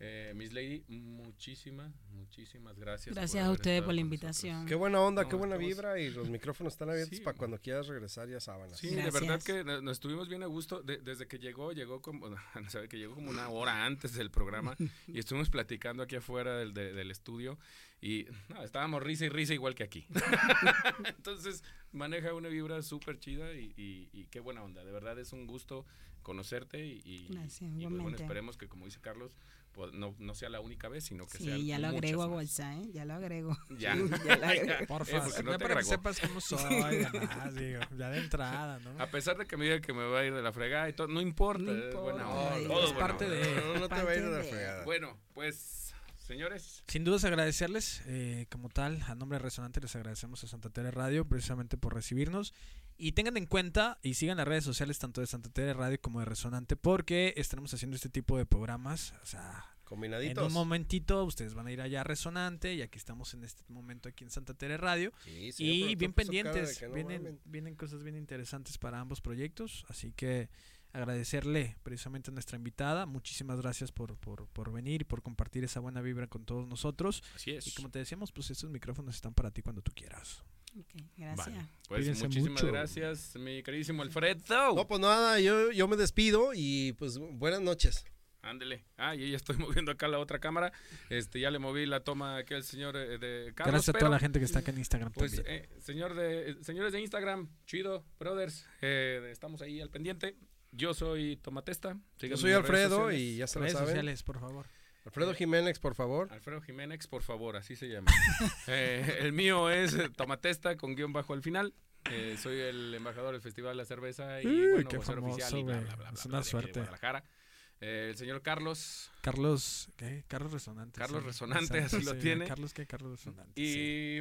Eh, Miss Lady, muchísimas, muchísimas gracias. Gracias a ustedes por la con nosotros. invitación. Qué buena onda, No, qué buena estamos- vibra y los micrófonos están abiertos Sí. para cuando quieras regresar ya sábanas. Sí, de verdad Gracias. que no- nos estuvimos bien a gusto. De- desde que llegó, llegó como, [LAUGHS] sabe que llegó como una hora antes del programa [LAUGHS] y estuvimos platicando aquí afuera del, de- del estudio y no, estábamos risa y risa igual que aquí. [LAUGHS] Entonces maneja una vibra súper chida y, y- y qué buena onda. De verdad es un gusto conocerte y, y- Gracias, y, pues, bueno, esperemos que como dice Carlos, pues, no, no sea la única vez, sino que Sí, ya lo agrego a. WhatsApp, ¿eh? Ya lo agrego. [LAUGHS] Ya. Ya lo [LAUGHS] agrego. Porfa, Eh, porque no ya te para que agregó. sepas cómo soy, además, digo, ya de entrada, ¿no? A pesar de que me diga que me va a ir de la fregada y todo, no importa. No es buena importa, onda, es todo es buena parte onda. de- No, no te va a ir de la fregada. Bueno, pues, señores, Sin dudas agradecerles, eh, como tal, a nombre de Resonante les agradecemos a Santa Tere Radio precisamente por recibirnos. Y tengan en cuenta y sigan las redes sociales tanto de Santa Tere Radio como de Resonante porque estaremos haciendo este tipo de programas. O sea, en Combinaditos. un momentito ustedes van a ir allá a Resonante y aquí estamos en este momento aquí en Santa Tere Radio. Sí, sí, y bien pendientes, no vienen, vienen cosas bien interesantes para ambos proyectos, así que agradecerle precisamente a nuestra invitada, muchísimas gracias por, por, por venir y por compartir esa buena vibra con todos nosotros. así es. Y como te decíamos, pues estos micrófonos están para ti cuando tú quieras. Ok, gracias. Vale, pues Cuídense muchísimas mucho. gracias, mi queridísimo Alfredo. No, pues nada, yo, yo me despido y pues buenas noches. Ándele. Ah, y ya estoy [LAUGHS] moviendo acá la otra cámara. Este, ya le moví la toma aquí al señor eh, de Carlos. gracias a pero, toda la gente que está acá en Instagram Pues, también. eh, señor de, eh, señores de Instagram, chido, brothers, eh, estamos ahí al pendiente. Yo soy Tomatesta. Yo soy Alfredo y ya se lo redes saben. sociales, por favor. Alfredo Jiménez, por favor. Alfredo Jiménez, por favor, así se llama. [LAUGHS] Eh, el mío es Tomatesta con guion bajo al final. Eh, soy el embajador del Festival de la Cerveza y Uy, bueno, qué famoso, oficial y bla, bla, bla, bla, Es una suerte. Guadalajara. Eh, el señor Carlos Carlos, ¿qué? Carlos Resonante. Carlos sí. Resonante, así lo sí, tiene. Carlos, ¿qué? Carlos Resonante. sí.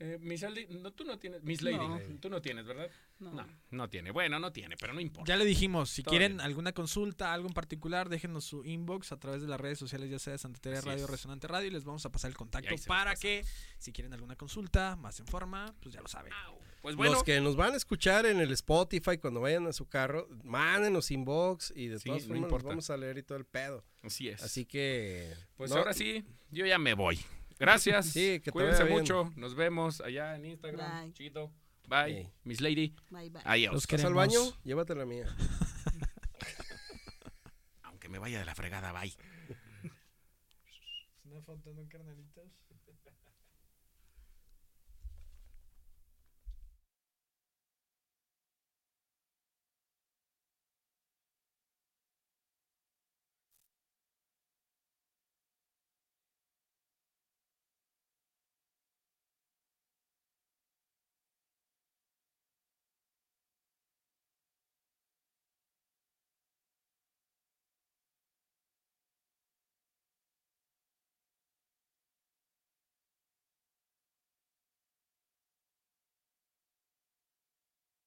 Eh, Miss Aldi, no, tú no tienes. Miss Lady, No. tú no tienes, ¿verdad? No. No, no tiene. Bueno, no tiene, pero no importa. Ya le dijimos, si Todo quieren bien. alguna consulta, algo en particular, déjenos su inbox a través de las redes sociales, ya sea de Santa Teresa Radio, es. Resonante Radio, y les vamos a pasar el contacto para que, si quieren alguna consulta más en forma, pues ya lo saben. Pues bueno, Los que nos van a escuchar en el Spotify cuando vayan a su carro, mándenos inbox y de Sí, todas no formas vamos a leer y todo el pedo. así es. Así que... Pues no, ahora sí, yo ya me voy. Gracias. Sí, que te Cuídense vaya bien. mucho. Nos vemos allá en Instagram. Bye. Chido. Bye. Miss Lady. Bye, bye. Adiós. Los ¿Vas al queremos. baño? Llévate la mía. [LAUGHS] Aunque me vaya de la fregada, bye. Una foto de un carnalitos.